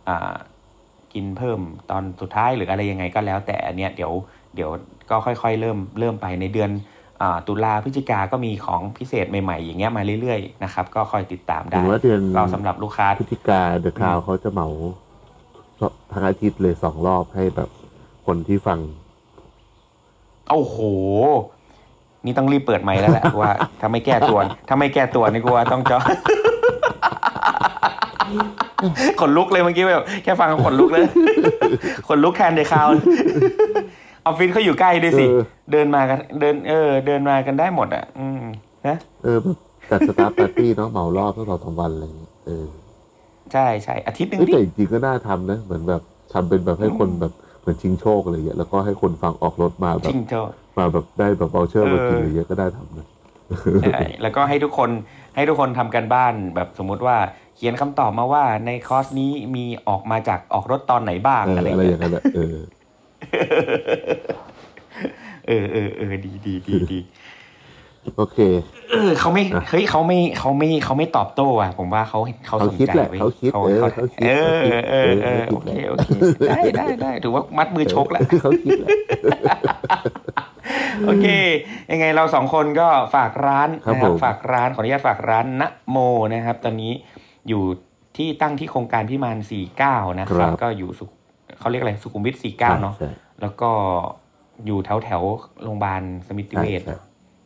อ่ากินเพิ่มตอนสุดท้ายหรืออะไรยังไงก็แล้ว แต่อันเนี้ยเดี๋ยวเดี๋ยวก็ค่อยๆ เริ่มเริ่มไปในเดือนอ่าตุลาพฤศจิกาก็มีของพิเศษใหม่ๆ อย่างเงี้ยมาเรื่อยๆนะครับก็คอยติดตามถึได้งว่าเดือนเราสำหรับลูกค้าพฤศจิกาเดอะคาวเขาจะเหมาทั้งอาทิตย์เลยสองรอบให้แบบคนที่ฟังโอ้โห นี่ต้องรีบเปิดไมค์แล้วแหละว่าถ้าไม่แก้ตัวถ้าไม่แก้ตัวนี่กูว่าต้องจอขนลุกเลยเมื่อกี้แบบแค่ฟังก็ขนลุกเลยขนลุกแทนเดคาวเลยออฟฟิศเขาอยู่ใกล้ด้วยสิเออเดินมากัน เดิน เออ เดินมากันได้หมดอะ อืมนะเออแบบจัดสตาร์ปาร์ตี้เนาะเหมารอบตั้งสองสามวันอะไรอย่างเงี้ยเออใช่ใช่อาทิตย์หนึ่งเอ้ยดิแต่จริงๆก็น่าทำนะ เหมือนแบบทำเป็นแบบให้คนแบบเหมือนชิงโชคอะไรอย่างเงี้ยแล้วก็ให้คนฟังออกรถมาแบจบริงเจ้า มาแบบได้แบบเบลเชอร์มากินเออออะไรเงี้ยก็ได้ทำนะใช่แล้วก็ให้ทุกคนให้ทุกคนทำกันบ้านแบบสมมุติว่าเขียนคำตอบมาว่าในคอร์สนี้มีออกมาจากออกรถตอนไหนบ้างเอออะไรอะไรอเงี้ย่ายงนั้นแหละเออเออเออเออดีดีดีดีโอเคเออเขาไม่เฮ้ยเขาไม่เขาไม่เขาไม่ตอบโต้อะ ผมว่าเขาเขาเขาสนคิดใจแหละว้ยเขาคิดเออเขาเขาคิดเออเขาคิดเออเออเออโอเขาเคคิดโอเคได้ได้ได้ถือว่ามัดมือชกแล้วเขาคิดแหละ โอเค ยังไงเราสองคนก็ฝากร้านครับนะครับผมฝากร้านขออนุญาตฝากร้านนะโมนะครับ ตอนนี้อยู่ที่ตั้งที่โครงการพิมาน49นะครับ ก็อยู่สุขเขาเรียกอะไรสุขุมวิท49เนาะใช่แล้วก็อยู่แถวแถวๆโรงพยาบาลสมิติเวชใช่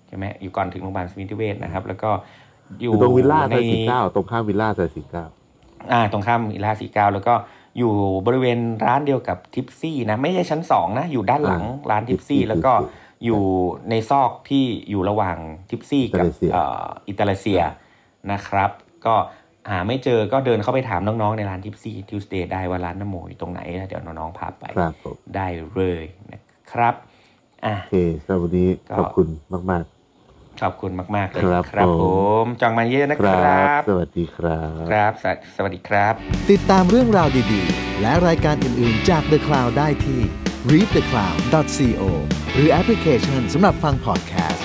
ใช่ไหมอยู่ก่อนถึงโรงพยาบาลสมิติเวชนะครับ แล้วก็ออยู่ยู่ตรงวิลล่าในซอยสี่เก้าตรงข้ามวิลล่าซอยสี่เก้าอ่า ตรงข้ามอิลาสี่เก้าแล้วก็อยู่บริเวณร้านเดียวกับทิปซี่นะ ไม่ใช่ชั้นสองนะ อยู่ด้านหลังร้านทิปซี่แล้วก็ อยู่ในซอกที่อยู่ระหว่างทิปซี่กับเอ่ออิตาลีเซียนะครับ ก็หาไม่เจอก็เดินเข้าไปถามน้องๆ ในร้านทิปซี่ทิวสเดย์ได้ว่าร้านน้ำโมอยู่ตรงไหนแล้วเดี๋ยวน้องๆพาไปครับผมได้เลยนะครับอะโอเคสำหรับวันนี้ก็ขอบคุณมากขอบคุณมากๆเลยครับครับผมผมจองมาเยอะนะๆคครัรับ สวัสดีครับ ครับสวสวัสดีครับ ติดตามเรื่องราวดีๆ และรายการอื่น ๆ จาก The Cloud ได้ที่ readthecloud.co หรือแอปพลิเคชันสำหรับฟังพอดแคส